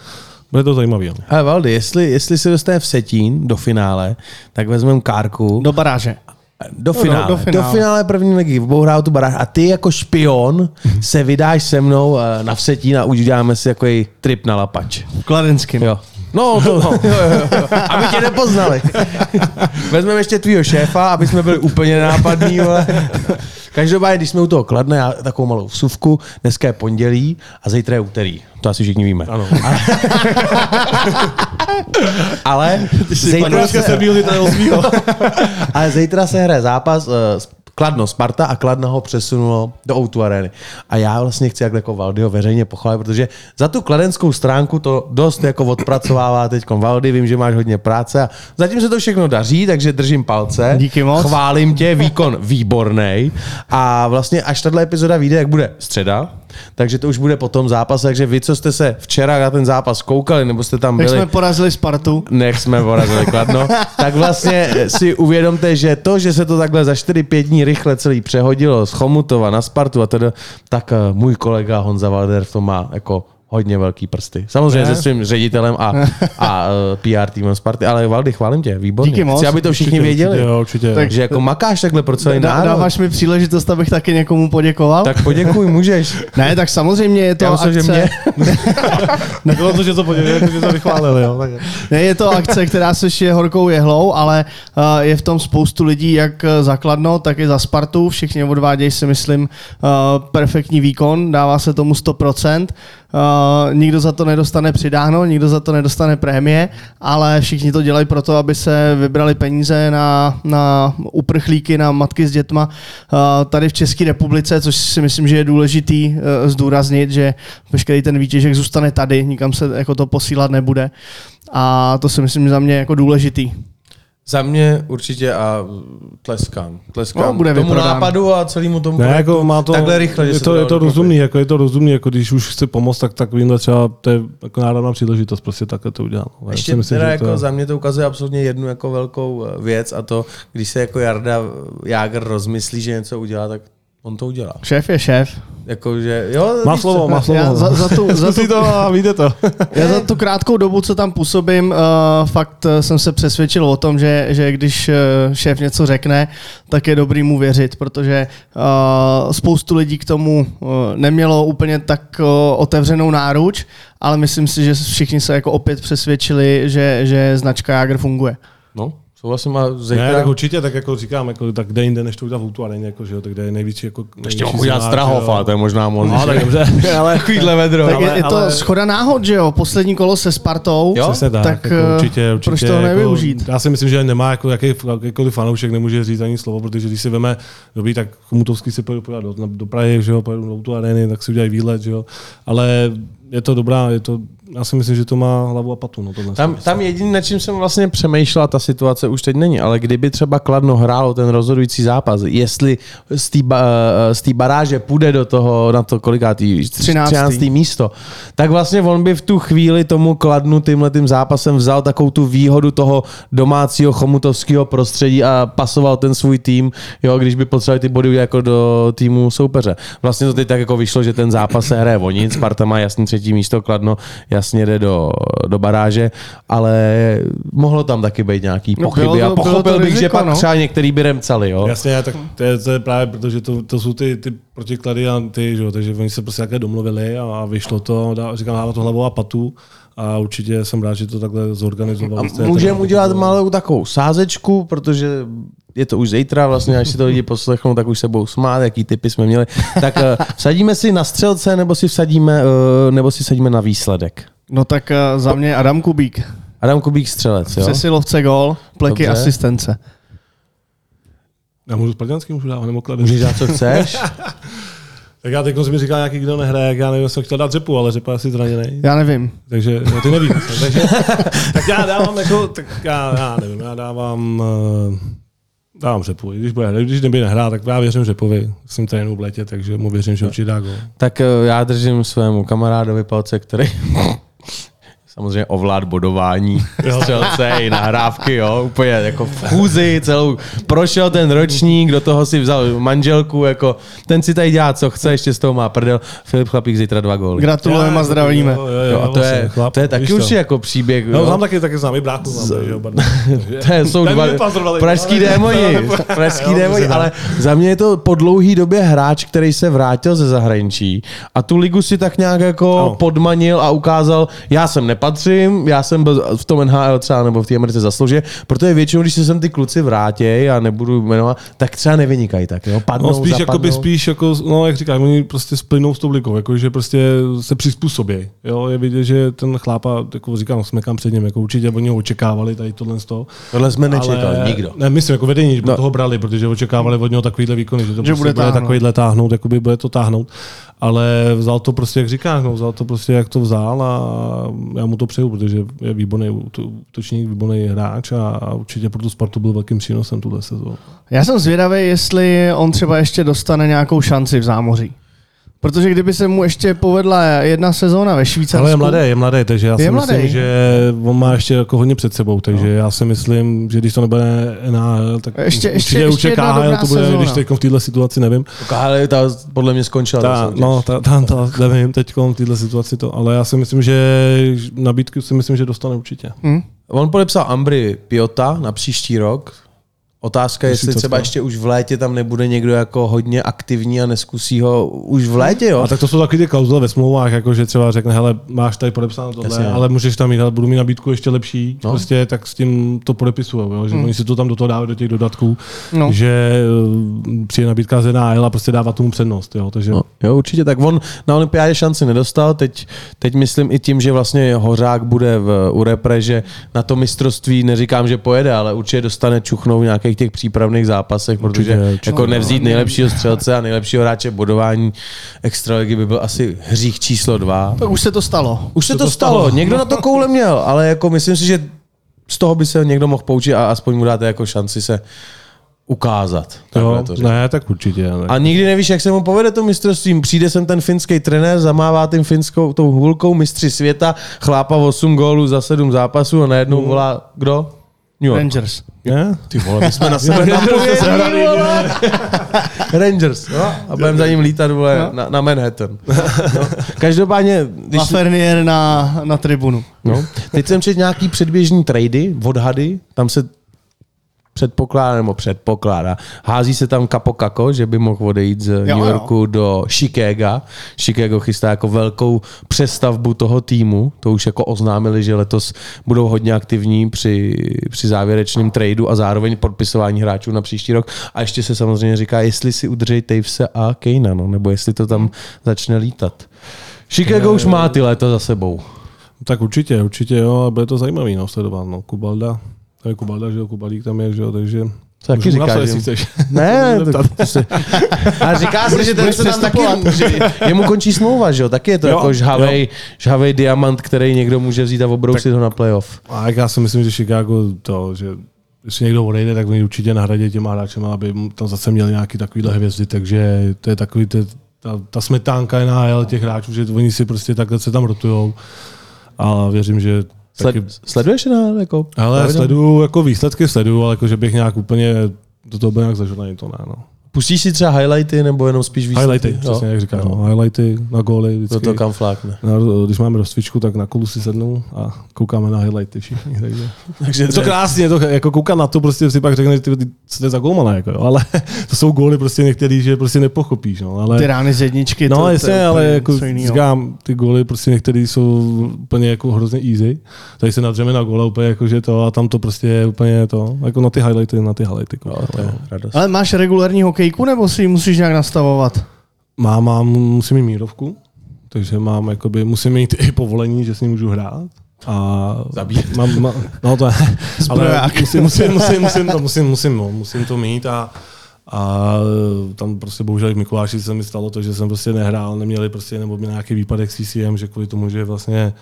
Speaker 3: Bude to zajímavý. Ale
Speaker 2: Valdy, jestli, jestli se dostane v Setín do finále, tak vezmeme kárku.
Speaker 1: Do baráže.
Speaker 2: Do finále. No, do, do, finále. do finále první ligy. Hrát tu baráž. A ty jako špion se vydáš se mnou eh, na Vsetín a uděláme si jako trip na Lapač.
Speaker 1: V Kladenském.
Speaker 2: Jo. No, to, no. jo, jo, jo. Aby tě nepoznali. Vezmeme ještě tvýho šéfa, aby jsme byli úplně nenápadní. Každopádně, když jsme u toho kladne, já takovou malou vsuvku, dneska je pondělí a zítra je úterý. To asi všichni víme.
Speaker 3: Ano.
Speaker 2: Ale zítra se... Ale zítra se hraje zápas uh, Kladno Sparta a Kladno ho přesunulo do Outu Areny. A já vlastně chci jako Valdyho veřejně pochválit, protože za tu kladenskou stránku to dost jako odpracovává teď Valdy, vím, že máš hodně práce a zatím se to všechno daří, takže držím palce.
Speaker 1: Díky moc.
Speaker 2: Chválím tě, výkon výborný. A vlastně až tato epizoda vyjde, jak bude středa, takže to už bude po tom zápase, takže vy, co jste se včera na ten zápas koukali, nebo jste tam byli...
Speaker 1: Nech jsme porazili Spartu.
Speaker 2: Nech jsme porazili Kladno. tak vlastně si uvědomte, že to, že se to takhle za 4-5 dní rychle celý přehodilo z Chomutova na Spartu a teda, tak eh, můj kolega Honza Valder v tom má jako hodně velký prsty. Samozřejmě ne? se svým ředitelem a, a uh, PR týmem Sparty, ale Valdy, chválím tě, výborně.
Speaker 1: Díky moc.
Speaker 2: Chci, aby to všichni
Speaker 3: určitě,
Speaker 2: věděli.
Speaker 3: Určitě, jo, určitě.
Speaker 2: Takže jako makáš takhle pro celý národ.
Speaker 1: Dáváš mi příležitost, abych taky někomu poděkoval?
Speaker 2: Tak poděkuj, můžeš.
Speaker 1: ne, tak samozřejmě je to
Speaker 2: Já myslím,
Speaker 1: akce.
Speaker 2: Že mě...
Speaker 3: Nebylo to, že to poděkovali, že to vychválili. Jo.
Speaker 1: ne, je to akce, která se šije horkou jehlou, ale uh, je v tom spoustu lidí, jak zakladno, tak i za Spartu. Všichni odvádějí si, myslím, uh, perfektní výkon, dává se tomu 100%. Uh, nikdo za to nedostane přidáno, nikdo za to nedostane prémie, ale všichni to dělají proto, aby se vybrali peníze na, na uprchlíky, na matky s dětma uh, tady v České republice, což si myslím, že je důležitý uh, zdůraznit, že veškerý ten výtěžek zůstane tady, nikam se jako to posílat nebude. A to si myslím za mě jako důležitý.
Speaker 2: Za mě určitě a tleskám. Tleskám
Speaker 1: No, bude
Speaker 2: tomu
Speaker 1: vyprodán.
Speaker 2: nápadu a celému tomu
Speaker 3: Ne,
Speaker 2: projektu
Speaker 3: jako má to,
Speaker 2: takhle rychle,
Speaker 3: je to, je to rozumný, jako je to rozumný, jako když už chce pomoct, tak takovýmhle třeba, to je jako národná příležitost prostě takhle to udělat. Já
Speaker 2: Ještě
Speaker 3: si myslím,
Speaker 2: teda
Speaker 3: že
Speaker 2: jako
Speaker 3: to,
Speaker 2: za mě to ukazuje absolutně jednu jako velkou eh, věc a to, když se jako Jarda Jágr rozmyslí, že něco udělá, tak on to udělá.
Speaker 1: Šéf je šéf.
Speaker 2: Jako, že, jo,
Speaker 3: má slovo,
Speaker 2: co?
Speaker 3: má slovo.
Speaker 1: Já za, za, tu, za, tu,
Speaker 3: to a víte to.
Speaker 1: já za tu krátkou dobu, co tam působím, uh, fakt uh, jsem se přesvědčil o tom, že, že když uh, šéf něco řekne, tak je dobrý mu věřit, protože uh, spoustu lidí k tomu uh, nemělo úplně tak uh, otevřenou náruč, ale myslím si, že všichni se jako opět přesvědčili, že, že značka Jager funguje.
Speaker 2: No, souhlasím a zítra...
Speaker 3: Ne, tak určitě, tak jako říkám, jako, tak kde jinde, než to udělat v Outu Areně, jako, že jo, tak kde je největší, jako,
Speaker 2: Ještě
Speaker 3: největší
Speaker 2: mohu udělat ale to je možná moc.
Speaker 3: No, tak dobře, ale
Speaker 2: Takovýhle vedro.
Speaker 1: Tak
Speaker 3: Ale-
Speaker 1: je, je to
Speaker 3: ale-
Speaker 1: schoda náhod, že jo? Poslední kolo se Spartou.
Speaker 2: Jo?
Speaker 3: Přesně tak,
Speaker 1: Tak,
Speaker 3: jako
Speaker 1: eh,
Speaker 3: určitě, určitě.
Speaker 1: proč toho
Speaker 3: jako,
Speaker 1: nevyužít?
Speaker 3: Já si myslím, že nemá jako jaký, jakýkoliv fanoušek nemůže říct ani slovo, protože když si veme, dobrý, tak Chomutovský si pojede pojede do, do Prahy, že jo, pojedu do auto arény, tak si udělají výlet, že jo. Ale je to dobrá, je to, já si myslím, že to má hlavu a patu. No, tohle
Speaker 2: Tam, tam jediný, na čím jsem vlastně přemýšlel, ta situace už teď není, ale kdyby třeba Kladno hrálo ten rozhodující zápas, jestli z té ba, eh, baráže půjde do toho, na to kolikátý,
Speaker 1: 13.
Speaker 2: 13. místo, tak vlastně on by v tu chvíli tomu Kladnu tímhle tím zápasem vzal takovou tu výhodu toho domácího chomutovského prostředí a pasoval ten svůj tým, jo, když by potřebovali ty body jako do týmu soupeře. Vlastně to teď tak jako vyšlo, že ten zápas se hraje o nic, Sparta má jasný třetí místo, Kladno jasně jde do, do baráže, ale mohlo tam taky být nějaký
Speaker 1: No,
Speaker 2: pochyby
Speaker 1: to-
Speaker 2: a pochopil bych, že
Speaker 1: riziko,
Speaker 2: pak
Speaker 1: no.
Speaker 2: třeba některý by remcali, jo.
Speaker 3: Jasně, tak to je, to je právě, protože to, to jsou ty, ty protiklady a ty, že jo, takže oni se prostě takhle domluvili a, a vyšlo to, dá, říkám, dává to hlavou a patu a určitě jsem rád, že to takhle zorganizoval.
Speaker 2: A můžeme udělat malou takovou sázečku, protože je to už zítra, vlastně, až si to lidi poslechnou, tak už se budou smát, jaký typy jsme měli. Tak eh, vsadíme si na střelce, nebo si vsadíme, eh, nebo si vsadíme na výsledek.
Speaker 1: No tak uh, za mě Adam Kubík.
Speaker 2: Adam Kubík střelec, jo?
Speaker 1: Přesilovce gol, pleky
Speaker 2: Dobře.
Speaker 1: asistence.
Speaker 3: Já můžu Spartanský, můžu dávat, nebo Kladno.
Speaker 2: Můžeš dát, co chceš.
Speaker 3: Tak já teď jsem mi říkal nějaký, kdo nehraje, jak já nevím, jsem chtěl dát řepu, ale řepa je asi zraněný.
Speaker 1: Já nevím.
Speaker 3: Takže no, ty nevíš. takže, tak já dávám jako, tak já, já nevím, já dávám, uh, dávám řepu. I Když, bude, když nebude nehrát, tak já věřím řepovi. Jsem trénu v letě, takže mu věřím, že určitě dá gol.
Speaker 2: Tak eh, já držím svému kamarádovi palce, který samozřejmě ovlád bodování, střelce i nahrávky, jo, úplně jako v chůzi celou, prošel ten ročník, do toho si vzal manželku, jako ten si tady dělá, co chce, ještě z toho má prdel, Filip Chlapík zítra dva góly.
Speaker 1: Gratulujeme a zdravíme.
Speaker 3: Jo, jo, jo,
Speaker 2: Jo, a to
Speaker 3: vlastně,
Speaker 2: je,
Speaker 3: chlap,
Speaker 2: to je taky určitě jako příběh.
Speaker 3: No,
Speaker 2: jo.
Speaker 3: znám taky, taky znám i bráchu, znám.
Speaker 2: To je, jsou dva pražský
Speaker 3: Ale-
Speaker 2: démoni,
Speaker 3: ale-
Speaker 2: pražský démoni, ale za mě je to po dlouhý době hráč, který se vrátil ze zahraničí a tu ligu si tak nějak jako
Speaker 3: No.
Speaker 2: podmanil a ukázal, já sem nepatřím, já jsem byl v tom NHL třeba nebo v té Americe zasloužě, protože většinou, když se sem ty kluci vrátějí a nebudu jmenovat, tak třeba nevynikají tak, jo, padnou,
Speaker 3: No spíš,
Speaker 2: zapadnou.
Speaker 3: jakoby, spíš jako, no jak říkám, oni prostě splynou s tou ligou, jako, že prostě se přizpůsobí. Jo, je vidět, že ten chlápa, jako říkám, smekám před ním, jako určitě oni ho očekávali tady tohle z toho.
Speaker 2: Tohle jsme nečekali,
Speaker 3: ale,
Speaker 2: nikdo.
Speaker 3: Ne, myslím, jako vedení, že
Speaker 2: No.
Speaker 3: toho brali, protože očekávali od něho takovýhle výkony, že to
Speaker 1: Že
Speaker 3: prostě
Speaker 1: bude
Speaker 3: bude, takovýhle táhnout, jakoby bude to táhnout. Ale vzal to prostě, jak říkáš, no, vzal to prostě, jak to vzal a já mu to přeju, protože je výborný úto- útočník, výborný hráč a, a určitě pro tu Spartu byl velkým přínosem tuhle sezónu.
Speaker 1: Já jsem zvědavý, jestli on třeba ještě dostane nějakou šanci v zámoří. Protože kdyby se mu ještě povedla jedna sezóna ve Švýcarsku...
Speaker 3: Ale je mladý, je mladý, takže já si
Speaker 1: Je
Speaker 3: myslím,
Speaker 1: mladý.
Speaker 3: že on má ještě jako hodně před sebou, takže no. já si myslím, že když to nebude NHL, tak
Speaker 1: Ještě- ještě-
Speaker 3: určitě,
Speaker 1: ještě
Speaker 3: KHL
Speaker 1: dobrá
Speaker 3: to bude,
Speaker 1: sezóna.
Speaker 3: když teď v této situaci nevím.
Speaker 2: Ale ta podle mě skončila. ta
Speaker 3: no, ta, ta, ta, nevím teď v této situaci to, ale já si myslím, že nabídku si myslím, že dostane určitě.
Speaker 1: Hm?
Speaker 2: On podepsal Ambry Piota na příští rok. Otázka je, jestli třeba ještě už v létě tam nebude někdo jako hodně aktivní a neskusí ho už v létě, jo?
Speaker 3: A tak to jsou taky ty klauzule ve smlouvách, jako že třeba řekne, hele, máš tady podepsáno tohle,
Speaker 2: Jasně.
Speaker 3: ale můžeš tam mít, ale budu mít nabídku ještě lepší,
Speaker 2: No.
Speaker 3: prostě tak s tím to podepisují, jo? že oni si to tam do toho dávají do těch dodatků,
Speaker 1: No.
Speaker 3: že uh, přijde nabídka z NHL a prostě dává tomu přednost, jo? takže
Speaker 2: No, jo, určitě. Tak on na olympiádě šanci nedostal. Teď, teď myslím i tím, že vlastně Hořák bude v, u repre, že na to mistrovství neříkám, že pojede, ale určitě dostane čuchnou v nějakých těch přípravných zápasech, protože
Speaker 3: Určitě, určitě.
Speaker 2: jako nevzít nejlepšího střelce a nejlepšího hráče bodování extraligy by byl asi hřích číslo dva.
Speaker 1: Tak už se to stalo.
Speaker 2: Už se to
Speaker 3: to
Speaker 2: stalo,
Speaker 3: stalo.
Speaker 2: někdo na to koule měl, ale jako myslím si, že z toho by se někdo mohl poučit a aspoň mu dáte jako šanci se ukázat.
Speaker 3: Jo,
Speaker 2: to říct.
Speaker 3: ne, tak určitě. Ne.
Speaker 2: A nikdy nevíš, jak se mu povede to mistrovství. Přijde sem ten finský trenér, zamává tím finskou, tou hůlkou mistři světa, chlápa 8 gólů za 7 zápasů a najednou volá, kdo? New York.
Speaker 1: Rangers.
Speaker 3: Ne?
Speaker 2: Ty vole, my jsme na sebe vole. Rangers, no, a budeme za ním lítat, vole, na, na Manhattan. No. Každopádně, když...
Speaker 1: Lafreniere na, na tribunu.
Speaker 2: No. Teď jsem četl nějaký předběžní trady, odhady, tam se předpokládá, nebo předpokládá. Hází se tam Capo Kako, že by mohl odejít z
Speaker 1: Jo,
Speaker 2: New
Speaker 1: jo.
Speaker 2: Yorku do Chicaga. Chicago chystá jako velkou přestavbu toho týmu. To už jako oznámili, že letos budou hodně aktivní při, při závěrečném tradu a zároveň podpisování hráčů na příští rok. A ještě se samozřejmě říká, jestli si udrží Tavese a Kejna, no, nebo jestli to tam začne lítat. Chicago už má ty léta za sebou.
Speaker 3: Tak určitě, určitě jo, a bude to zajímavý no, sledovat. No. Kubalda, to je Kubalda, že jo, Kubalík tam je, že jo, takže...
Speaker 2: Co taky
Speaker 3: Můžu mu
Speaker 2: říká,
Speaker 3: napsat,
Speaker 2: že-
Speaker 3: jestli chceš.
Speaker 2: Ne, to se, a říká se, že ten se tam taky jemu končí smlouva, že jo? Taky je to
Speaker 3: Jo,
Speaker 2: jako žhavej,
Speaker 3: jo.
Speaker 2: žhavej diamant, který někdo může vzít a obrousit ho na playoff.
Speaker 3: A jak já si myslím, že Chicago to, že když někdo odejde, tak oni určitě nahradí těma hráčema, aby tam zase měli nějaký takovýhle hvězdy, takže to je takový, to, je- ta, ta smetánka NHL těch hráčů, že oni si prostě takhle se tam rotujou. A věřím, že
Speaker 2: Sled,
Speaker 3: taky,
Speaker 2: sleduješ na jako?
Speaker 3: ale sleduju, jako výsledky sleduju, ale jako, že bych nějak úplně do toho byl nějak zažraný, to ne, no.
Speaker 2: Pustíš si třeba highlighty nebo jenom spíš výsledky?
Speaker 3: Highlighty, přesně jak říkáš, no. highlighty na góly,
Speaker 2: To
Speaker 3: vždycky.
Speaker 2: to kam flákne.
Speaker 3: Na, když máme rozcvičku, tak na kolu si sednu a koukáme na highlighty všichni. Takže,
Speaker 2: Takže
Speaker 3: je to krásně, je to, jako koukat na to, prostě si pak řekne, že ty, ty, co to je za golmana, jako, jo. ale to jsou góly prostě některý, že prostě nepochopíš. No, ale,
Speaker 1: Ty rány z jedničky.
Speaker 3: no
Speaker 1: to,
Speaker 3: jasně,
Speaker 1: to je
Speaker 3: ale jako říkám, ty góly prostě některý jsou úplně jako hrozně easy. Tady se nadřeme na góla úplně jako, že to a tam to prostě je úplně to, jako na ty highlighty, na ty highlighty.
Speaker 2: Jo,
Speaker 3: Koukat,
Speaker 2: to je
Speaker 3: no.
Speaker 2: radost.
Speaker 1: Ale máš regulární hokejku, nebo si ji musíš nějak nastavovat?
Speaker 3: Mám, mám, musím mít mírovku, takže mám, jakoby, musím mít i povolení, že s ním můžu hrát. A
Speaker 2: Zabíjet.
Speaker 3: Mám, mám, no to je, ale musím, musím, musím, musím, to, musím, musím, no, musím to mít a, a tam prostě bohužel i v Mikuláši se mi stalo to, že jsem prostě nehrál, neměli prostě, nebo měl nějaký výpadek s CCM, že kvůli tomu, že vlastně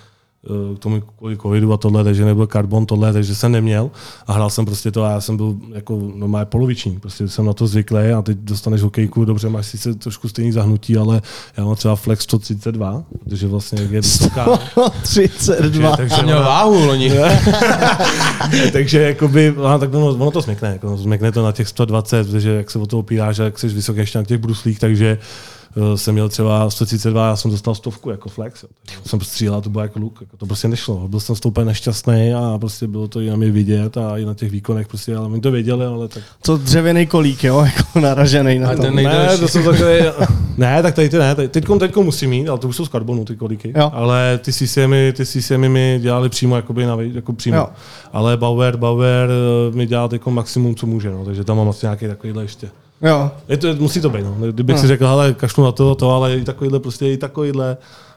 Speaker 3: k tomu kvůli covidu a tohle, takže nebyl karbon tohle, takže jsem neměl a hrál jsem prostě to a já jsem byl jako normálně poloviční, prostě jsem na to zvyklý a teď dostaneš hokejku, dobře, máš sice trošku stejný zahnutí, ale já mám třeba flex 132, protože vlastně jak je vysoká,
Speaker 1: 32.
Speaker 3: takže
Speaker 2: Jsem měl váhu loni.
Speaker 3: takže jakoby, no, tak ono, ono to smekne, jako, smekne to na těch 120, protože jak se o to opíráš a jak jsi vysoký ještě na těch bruslích, takže uh, jsem měl třeba 132, já jsem dostal stovku jako flex. Jo. Jsem střílel, to bylo jako luk, jako to prostě nešlo. Byl jsem z úplně nešťastný a prostě bylo to i na mě vidět a i na těch výkonech, prostě, ale oni to věděli, ale tak.
Speaker 1: To dřevěný kolík, jo, jako naražený na to.
Speaker 2: ten
Speaker 3: Ne, to jsou takové, ne, tak tady ty ne, teď teďko musím mít, ale to už jsou z karbonu ty kolíky.
Speaker 1: Jo.
Speaker 3: Ale ty CCMy, ty CCMy mi dělali přímo, jakoby na, jako přímo.
Speaker 1: Jo.
Speaker 3: Ale Bauer, Bauer eh, mi dělá jako maximum, co může, no, takže tam mám asi nějaký takovýhle ještě.
Speaker 1: Jo.
Speaker 3: Je to, musí to být, no. Kdybych
Speaker 1: No.
Speaker 3: si řekl, hele, kašlu na to, to, ale i takovýhle, prostě i takovýhle,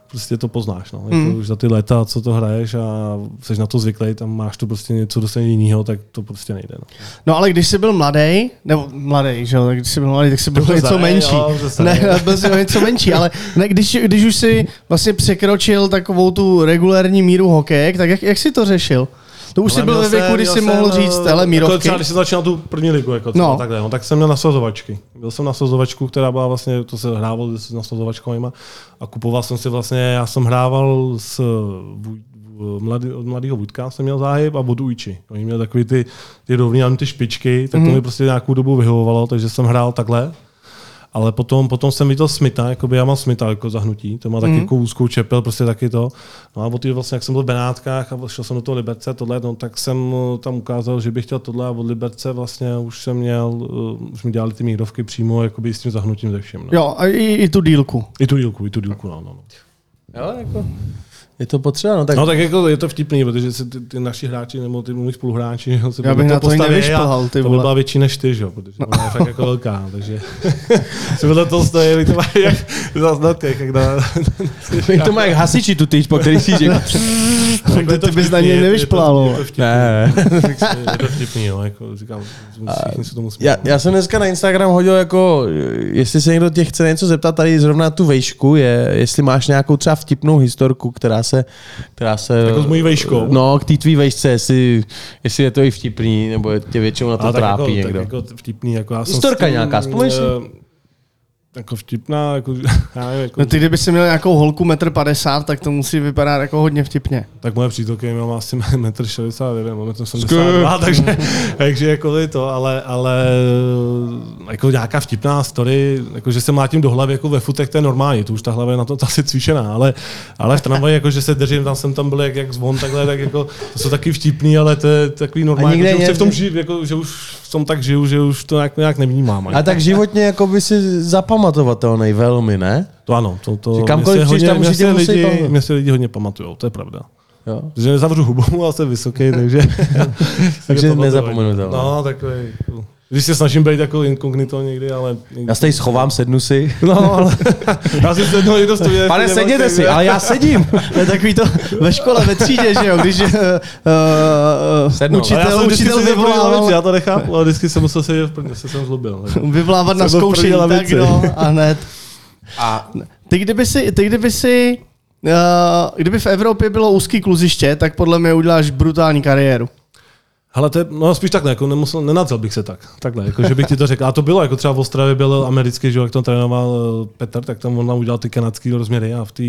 Speaker 3: prostě to poznáš, no. Mm. Jako už za ty léta, co to hraješ a jsi na to zvyklý, tam máš to prostě něco dost jiného, tak to prostě nejde, no.
Speaker 1: No ale když jsi byl mladý, nebo mladý, že jo, když jsi byl mladý, tak jsi byl
Speaker 3: Byl
Speaker 1: něco menší.
Speaker 3: jo,
Speaker 1: ne, byl jsi něco menší, ale ne, když, když už si vlastně překročil takovou tu regulární míru hokejek, tak jak, jak jsi to řešil? To už
Speaker 3: Ale
Speaker 1: byl ve věku,
Speaker 3: jsem-
Speaker 1: kdy
Speaker 3: měl
Speaker 1: jsi mohl
Speaker 3: jsem,
Speaker 1: říct,
Speaker 3: eh,
Speaker 1: hele,
Speaker 3: Jako
Speaker 1: mírovky.
Speaker 3: třeba, když jsem začínal tu první ligu, jako
Speaker 1: No.
Speaker 3: no. takhle, no, tak jsem měl nasazovačky. Byl jsem nasazovačku, která byla vlastně, to se hrával s nasazovačkama a kupoval jsem si vlastně, já jsem hrával s Vůj- v- mladý, od mladého Vůdka jsem měl záhyb a od Ujči. Oni měli takový ty, ty rovný, ty špičky, tak to
Speaker 1: Mhm.
Speaker 3: mi prostě nějakou dobu vyhovovalo, takže jsem hrál takhle. Ale potom, potom jsem viděl Smita, jakoby já mám Smita jako zahnutí, to má taky
Speaker 1: Mhm.
Speaker 3: jako úzkou čepel, prostě taky to. No a od vlastně, jak jsem byl v Benátkách a šel jsem do toho Liberce, tohle, no, tak jsem eh, tam ukázal, že bych chtěl tohle a od Liberce vlastně už jsem měl, uh, už mi dělali ty mírovky přímo jakoby s tím zahnutím ze všem. No.
Speaker 1: Jo, a i, i tu dílku.
Speaker 3: I tu dílku, i tu dílku, no, no. no.
Speaker 2: Jo, jako, je to potřeba, no tak,
Speaker 3: No tak jako je to vtipný, protože si ty, ty naši hráči nebo ty můj spoluhráči jo, se
Speaker 1: Já bych
Speaker 3: podle
Speaker 1: na to ani
Speaker 3: postaví
Speaker 1: nevyšplhal, ty
Speaker 3: to
Speaker 1: vole.
Speaker 3: byla větší než ty, že? jo, protože ona je fakt jako velká, takže si vedle toho stojí, to má jak zase na těch, jak na,
Speaker 2: to má jak hasiči tu tyč, po který si jako,
Speaker 1: Takhle ty bys na něj
Speaker 3: je to-
Speaker 1: nevyšplál,
Speaker 3: Je to vtipný,
Speaker 2: Ne.
Speaker 3: je to vtipný, jo, jako říkám, všichni se tomu
Speaker 2: Já,
Speaker 3: smějí.
Speaker 2: já jsem dneska na Instagram hodil jako, jestli se někdo těch chce něco zeptat tady zrovna na tu vejšku, je, jestli máš nějakou třeba vtipnou historku, která se, která se...
Speaker 3: Jako s mojí vejškou?
Speaker 2: No, k té tvý vejšce, jestli, jestli je to i vtipný, nebo tě většinou na to
Speaker 3: tak
Speaker 2: trápí
Speaker 3: jako,
Speaker 2: někdo.
Speaker 3: Tak jako vtipný, jako já jsem
Speaker 2: Historka
Speaker 3: tím,
Speaker 2: nějaká, vzpomeň si?
Speaker 3: Jako vtipná, jako, já nevím, jako,
Speaker 1: No ty, kdyby si měl nějakou holku 1,50 m, tak to musí vypadat jako hodně vtipně.
Speaker 3: tak moje přítelkyně má asi 1,69 m, 1,72 takže, takže jako je to, ale, ale jako nějaká vtipná story, jako že se mlátím do hlavy jako ve futech, to je normální, to už ta hlava je na to asi cvičená, ale, ale v tramvaji, jako že se držím, tam jsem tam byl jak, jak zvon, takhle, tak jako, to jsou taky vtipný, ale to je takový normální,
Speaker 2: nikde
Speaker 3: jako, že už se v tom žiju, jako, že už v tom tak žiju, že už to nějak, nějak nevnímám.
Speaker 2: A tak životně jako by si zapamatovatelný velmi, ne?
Speaker 3: To ano, to, to
Speaker 2: Že kamkoliv přijdeš, tam
Speaker 3: hodně, mě se lidi, mě se lidi hodně pamatujou, to je pravda.
Speaker 2: Jo.
Speaker 3: Že nezavřu hubu a jsem vysoký, takže...
Speaker 2: Takže
Speaker 3: to
Speaker 2: nezapomenutelný.
Speaker 3: No, takový... Když se snažím být jako inkognito někdy, ale...
Speaker 2: Já se tady schovám, sednu si.
Speaker 3: No, ale... já si sednu někdo stůj.
Speaker 2: Pane, sedněte si, ale já sedím.
Speaker 1: To je takový to ve škole, ve třídě, že jo, když uh, uh,
Speaker 2: Sednout.
Speaker 3: Ale já
Speaker 1: učitel, učitel vyvolával,
Speaker 3: já to nechápu, ale vždycky jsem musel sedět v první, se jsem zlobil.
Speaker 1: vyvolávat na zkoušení, tak no, a hned.
Speaker 2: A
Speaker 1: Ty kdyby si, ty kdyby si uh, kdyby v Evropě bylo úzký kluziště, tak podle mě uděláš brutální kariéru.
Speaker 3: Hele, to je, no spíš takhle, jako nemusel, nenadzel bych se tak. Takhle, jako, že bych ti to řekl. A to bylo, jako třeba v Ostravě byl americký, že jak tam trénoval eh, Petr, tak tam on nám udělal ty kanadský rozměry a v té,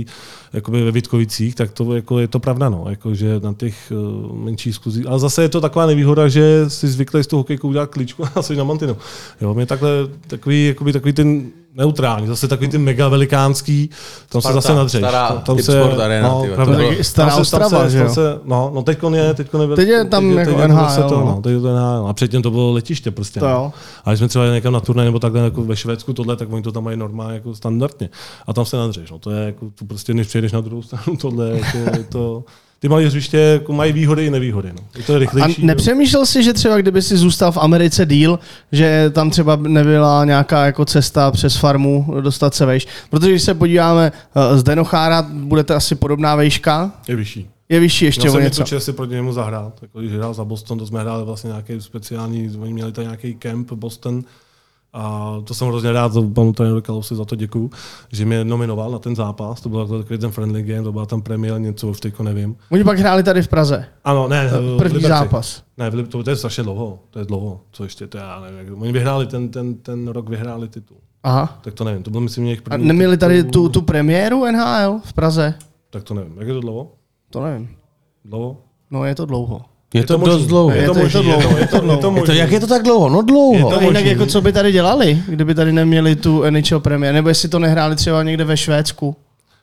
Speaker 3: jakoby ve Vítkovicích, tak to jako je to pravda, no, jako, že na těch uh, menších skluzích. Ale zase je to taková nevýhoda, že si zvyklý z toho hokejku udělat klíčku a jsi na mantinu. Jo, mě takhle takový, jakoby, takový ten neutrální, zase takový ty mega velikánský, tam
Speaker 2: Sparta,
Speaker 3: se zase nadřeš.
Speaker 2: stará
Speaker 3: tam, tam se,
Speaker 2: arena,
Speaker 3: no,
Speaker 2: ty jo,
Speaker 3: pravda.
Speaker 2: to bylo-
Speaker 1: taky stará
Speaker 3: Tam se- tam
Speaker 1: Ostrava,
Speaker 3: se-
Speaker 1: že
Speaker 3: tam
Speaker 1: jo?
Speaker 3: se- No, no teď je, teď je,
Speaker 1: Teď je tam jako
Speaker 3: teď je
Speaker 1: NHL,
Speaker 3: zase to,
Speaker 1: no.
Speaker 3: no, teď je to NHL. A předtím to bylo letiště prostě.
Speaker 1: To
Speaker 3: no.
Speaker 1: jo.
Speaker 3: A když jsme třeba někam na turnaj nebo takhle jako ve Švédsku tohle, tak oni to tam mají normálně jako standardně. A tam se nadřeš. No. To je jako, to prostě, než přijedeš na druhou stranu, tohle je jako, je to, ty malé hřiště jako mají výhody i nevýhody. No. Je to je
Speaker 1: A
Speaker 3: rychlejší.
Speaker 1: nepřemýšlel jsi, že třeba kdyby si zůstal v Americe díl, že tam třeba nebyla nějaká jako cesta přes farmu dostat se vejš? Protože když se podíváme eh, z Denochára, budete asi podobná vejška,
Speaker 3: je vyšší.
Speaker 1: je vyšší ještě
Speaker 3: Měl
Speaker 1: o
Speaker 3: jsem
Speaker 1: něco.
Speaker 3: čest si proti němu zahrát. Jako, když hrál za Boston, to jsme hráli vlastně nějaký speciální, oni měli tam nějaký kemp Boston, a to jsem hrozně rád, panu trenéru Kalousi za to děkuju, že mě nominoval na ten zápas. To byl takový ten friendly game, to byla tam premiér, něco už teďko nevím.
Speaker 1: Oni pak hráli tady v Praze.
Speaker 3: Ano, ne, v
Speaker 1: První
Speaker 3: Liberci.
Speaker 1: zápas.
Speaker 3: Ne, v to, to je strašně dlouho, to je dlouho, co ještě, to já nevím. Oni vyhráli, ten, ten, ten rok vyhráli titul.
Speaker 1: Aha.
Speaker 3: Tak to nevím, to byl myslím jejich
Speaker 1: A
Speaker 3: první
Speaker 1: neměli tady tu, tu premiéru NHL v Praze?
Speaker 3: Tak to nevím, jak je to dlouho?
Speaker 1: To nevím.
Speaker 3: Dlouho?
Speaker 1: No je to dlouho.
Speaker 2: Je to
Speaker 3: možný.
Speaker 2: dost dlouho.
Speaker 1: Je
Speaker 3: Je
Speaker 1: to-
Speaker 3: to
Speaker 1: je to
Speaker 3: možný, je to-
Speaker 1: dlouho,
Speaker 3: je to- je to
Speaker 2: Je to, jak je to tak dlouho? No dlouho.
Speaker 3: Je
Speaker 1: A
Speaker 3: to
Speaker 1: jinak jako co by tady dělali, kdyby tady neměli tu NHL premiéru, nebo jestli to nehráli třeba někde ve Švédsku?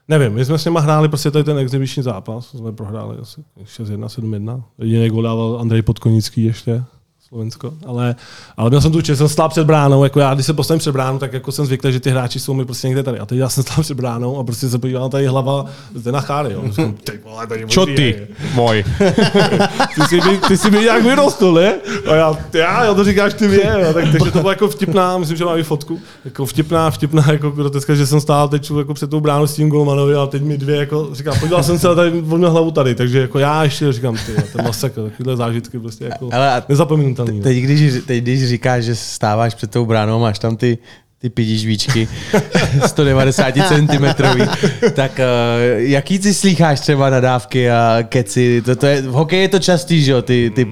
Speaker 3: Nevím, my jsme s nimi hráli prostě tady ten exibiční zápas, jsme prohráli asi 6-1, 7-1. Jediný gol dával Andrej Podkonický ještě, Slovensko. Ale, ale měl jsem tu čest, jsem stál před bránou, jako já, když se postavím před bránou, tak jako jsem zvyklý, že ty hráči jsou mi prostě někde tady. A teď já jsem stál před bránou a prostě se podíval tady hlava Zdena Cháry. Jo. Říkám, ty vole, tady
Speaker 2: Čo ty,
Speaker 3: je.
Speaker 2: můj?
Speaker 3: Ty jsi, mi, ty jsi mi nějak vyrostl, ne? A já, já, já to říkáš ty mě. No. Tak, takže to bylo jako vtipná, myslím, že mám i fotku. Jako vtipná, vtipná, jako groteska, že jsem stál teď jako před tou bránou s tím golmanovi a teď mi dvě, jako říkám, podíval jsem se a tady on hlavu tady, takže jako já ještě říkám, ty, ten masakr, takovýhle zážitky prostě jako
Speaker 2: Ale a
Speaker 3: no.
Speaker 2: Teď když, teď, když říkáš, že stáváš před tou bránou, máš tam ty ty pidi žvíčky 190 cm, tak uh, jaký ty slýcháš třeba nadávky a keci? To, to je, v hokeji je to častý, že jo? Ty, ty,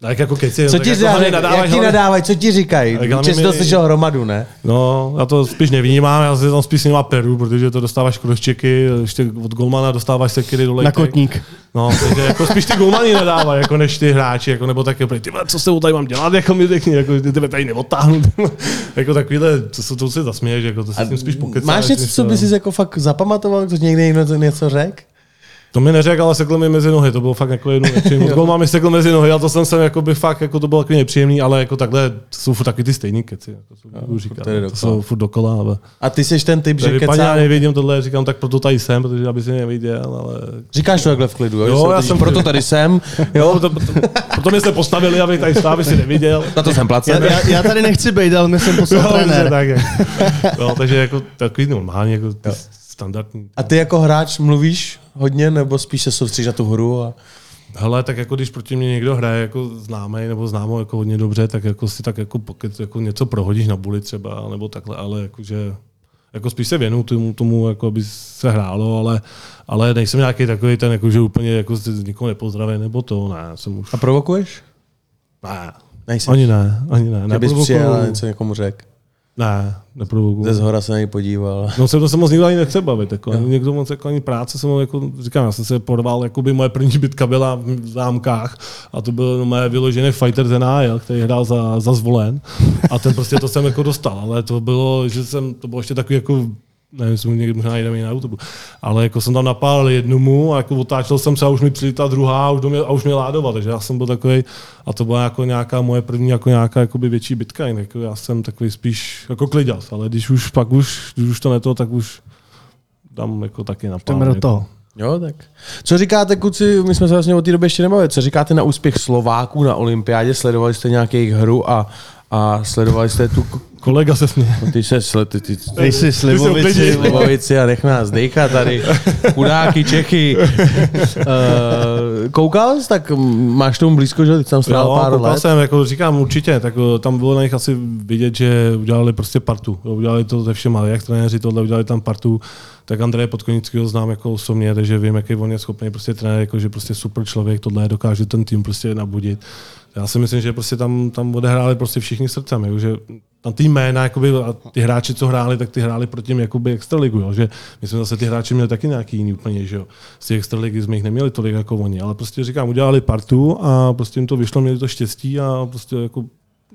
Speaker 3: Tak jako keci,
Speaker 2: co
Speaker 3: tak
Speaker 2: ti
Speaker 3: jako
Speaker 2: nadávají, jak ti nadávají, co ti říkají?
Speaker 3: Tak
Speaker 2: Často
Speaker 3: mi-
Speaker 2: slyšel hromadu, ne?
Speaker 3: No, já to spíš nevnímám, já si tam spíš s nima peru, protože to dostáváš kroščeky, ještě od golmana dostáváš sekiry do
Speaker 1: Na
Speaker 3: lejtek.
Speaker 1: kotník.
Speaker 3: No, takže jako spíš ty golmani nedávají, jako než ty hráči, jako, nebo taky, ty co s tebou tady mám dělat, jako mi řekni, jako ty tebe tady neodtáhnu. jako takovýhle, to, se to si zasměješ, jako to si s tím spíš pokecáš.
Speaker 2: Máš něco, co
Speaker 3: to-
Speaker 2: by si jako fakt zapamatoval, co někde někdo něco řekl?
Speaker 3: To mi neřekl, ale sekl mi mezi nohy, to bylo fakt jako jedno nepříjemný. Od golma mi sekl mezi nohy a to jsem se jako by fakt, jako to bylo takový nepříjemný, ale jako takhle, jsou furt taky ty stejný keci, jako to budu říkat,
Speaker 2: to je
Speaker 3: to jsou furt dokola, ale
Speaker 2: A ty jsi ten typ, že
Speaker 3: paní, já nevidím tohle, říkám, tak proto tady jsem, protože aby si neviděl, ale
Speaker 2: Říkáš to takhle v klidu, jo?
Speaker 3: Jo, já jsem-
Speaker 2: proto tady jsem,
Speaker 3: Jo, proto, proto, proto mě jste postavili, abych tady stál, aby si neviděl.
Speaker 2: Na to jsem
Speaker 1: Já,
Speaker 2: placen.
Speaker 1: já, já tady nechci být, ale my jsem poslal
Speaker 3: Jo,
Speaker 1: trenér.
Speaker 3: tak, takže jako takový normální, jako standardní.
Speaker 2: A ty jako hráč mluvíš hodně, nebo spíš se soustředíš na tu hru? A...
Speaker 3: Hele, tak jako když proti mě někdo hraje jako známý nebo známo jako hodně dobře, tak jako si tak jako pokud jako něco prohodíš na buli třeba, nebo takhle, ale jakože jako spíš se věnu tomu, tomu jako aby se hrálo, ale, ale nejsem nějaký takový ten, jako, že úplně jako nikoho nepozdravím, nebo to, ne, jsem už...
Speaker 2: A provokuješ?
Speaker 3: Ne,
Speaker 2: Nejsem.
Speaker 3: ani ne, ani ne.
Speaker 2: Bys
Speaker 3: Neprovokuju.
Speaker 2: přijel a něco někomu řekl.
Speaker 3: Ne, neprovokuju.
Speaker 2: Ze zhora se na něj podíval.
Speaker 3: No se to se moc nikdo ani nechce bavit. Jako. Ani někdo moc jako, ani práce jsem jako, říkám, já jsem se porval, jako by moje první bitka byla v zámkách a to byl moje vyložený fighter ten AL, který hrál za, za zvolen a ten prostě to jsem jako dostal, ale to bylo, že jsem, to bylo ještě takový jako nevím, jestli někdy možná jdeme na YouTube, ale jako jsem tam napálil jednomu a jako otáčel jsem se a už mi přilítla druhá a už, do mě, a už mě ládovat, takže já jsem byl takový a to byla jako nějaká moje první jako nějaká jakoby větší bitka, jinak jako já jsem takový spíš jako kliděs, ale když už pak už, když už to neto, tak už tam jako taky napálím.
Speaker 1: Jdeme do toho.
Speaker 2: Jo, tak. Co říkáte, kluci, my jsme se vlastně o té době ještě nebavili, co říkáte na úspěch Slováků na olympiádě? Sledovali jste nějaký jejich hru a, a sledovali jste tu...
Speaker 3: Kolega se směje.
Speaker 2: Ty se sle, ty, ty, ty,
Speaker 1: Dej si slivovici.
Speaker 2: Slivovici a nech nás dejchat tady. Chudáky, Čechy. Uh, koukal jsi, tak máš tomu blízko, že ty jsi tam strávil
Speaker 3: Jo,
Speaker 2: pár
Speaker 3: koukal
Speaker 2: let.
Speaker 3: jsem, jako říkám určitě, tak o, tam bylo na nich asi vidět, že udělali prostě partu. Udělali to ze všema, jak trenéři tohle udělali tam partu, tak Andreje Podkonického znám jako osobně, takže vím, jaký on je schopný prostě trenér, jako, že prostě super člověk, tohle dokáže ten tým prostě nabudit. Já si myslím, že prostě tam, tam odehráli prostě všichni srdcem, jo, že tam ty jména, jakoby, a ty hráči, co hráli, tak ty hráli proti tím jakoby extraligu, jo, že my jsme zase ty hráči měli taky nějaký jiný úplně, že jo. Z těch extraligy jsme jich neměli tolik jako oni, ale prostě říkám, udělali partu a prostě jim to vyšlo, měli to štěstí a prostě jako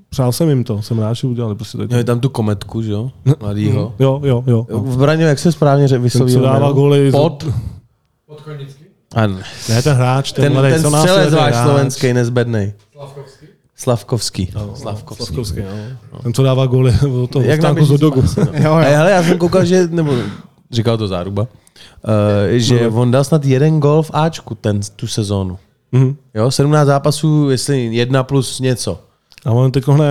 Speaker 3: přál jsem jim to, jsem rád, že udělali prostě tak.
Speaker 2: Měli tam tu kometku, že jo? Mladýho.
Speaker 3: Jo, jo, jo. jo.
Speaker 2: V Braně, jak se správně řek-
Speaker 3: Ten,
Speaker 2: vysloví?
Speaker 3: co dává góly. z-
Speaker 2: Pod. A ne.
Speaker 3: Ne, ten hráč, ten,
Speaker 2: Ten,
Speaker 3: mladý,
Speaker 2: ten
Speaker 3: co nás
Speaker 2: střelec váš slovenský, nezbednej. Slavkovský. Slavkovský.
Speaker 3: Slavkovský, no. Ten, co dává góly od toho
Speaker 2: Jak
Speaker 3: stánku z Odogu.
Speaker 1: Jo,
Speaker 2: A
Speaker 1: jo.
Speaker 2: hele, já jsem koukal, že, nebo říkal to Záruba, uh, že on dal snad jeden gol v Ačku ten, tu sezónu.
Speaker 3: Mhm.
Speaker 2: Jo, 17 zápasů, jestli jedna plus něco.
Speaker 3: A on teď hne,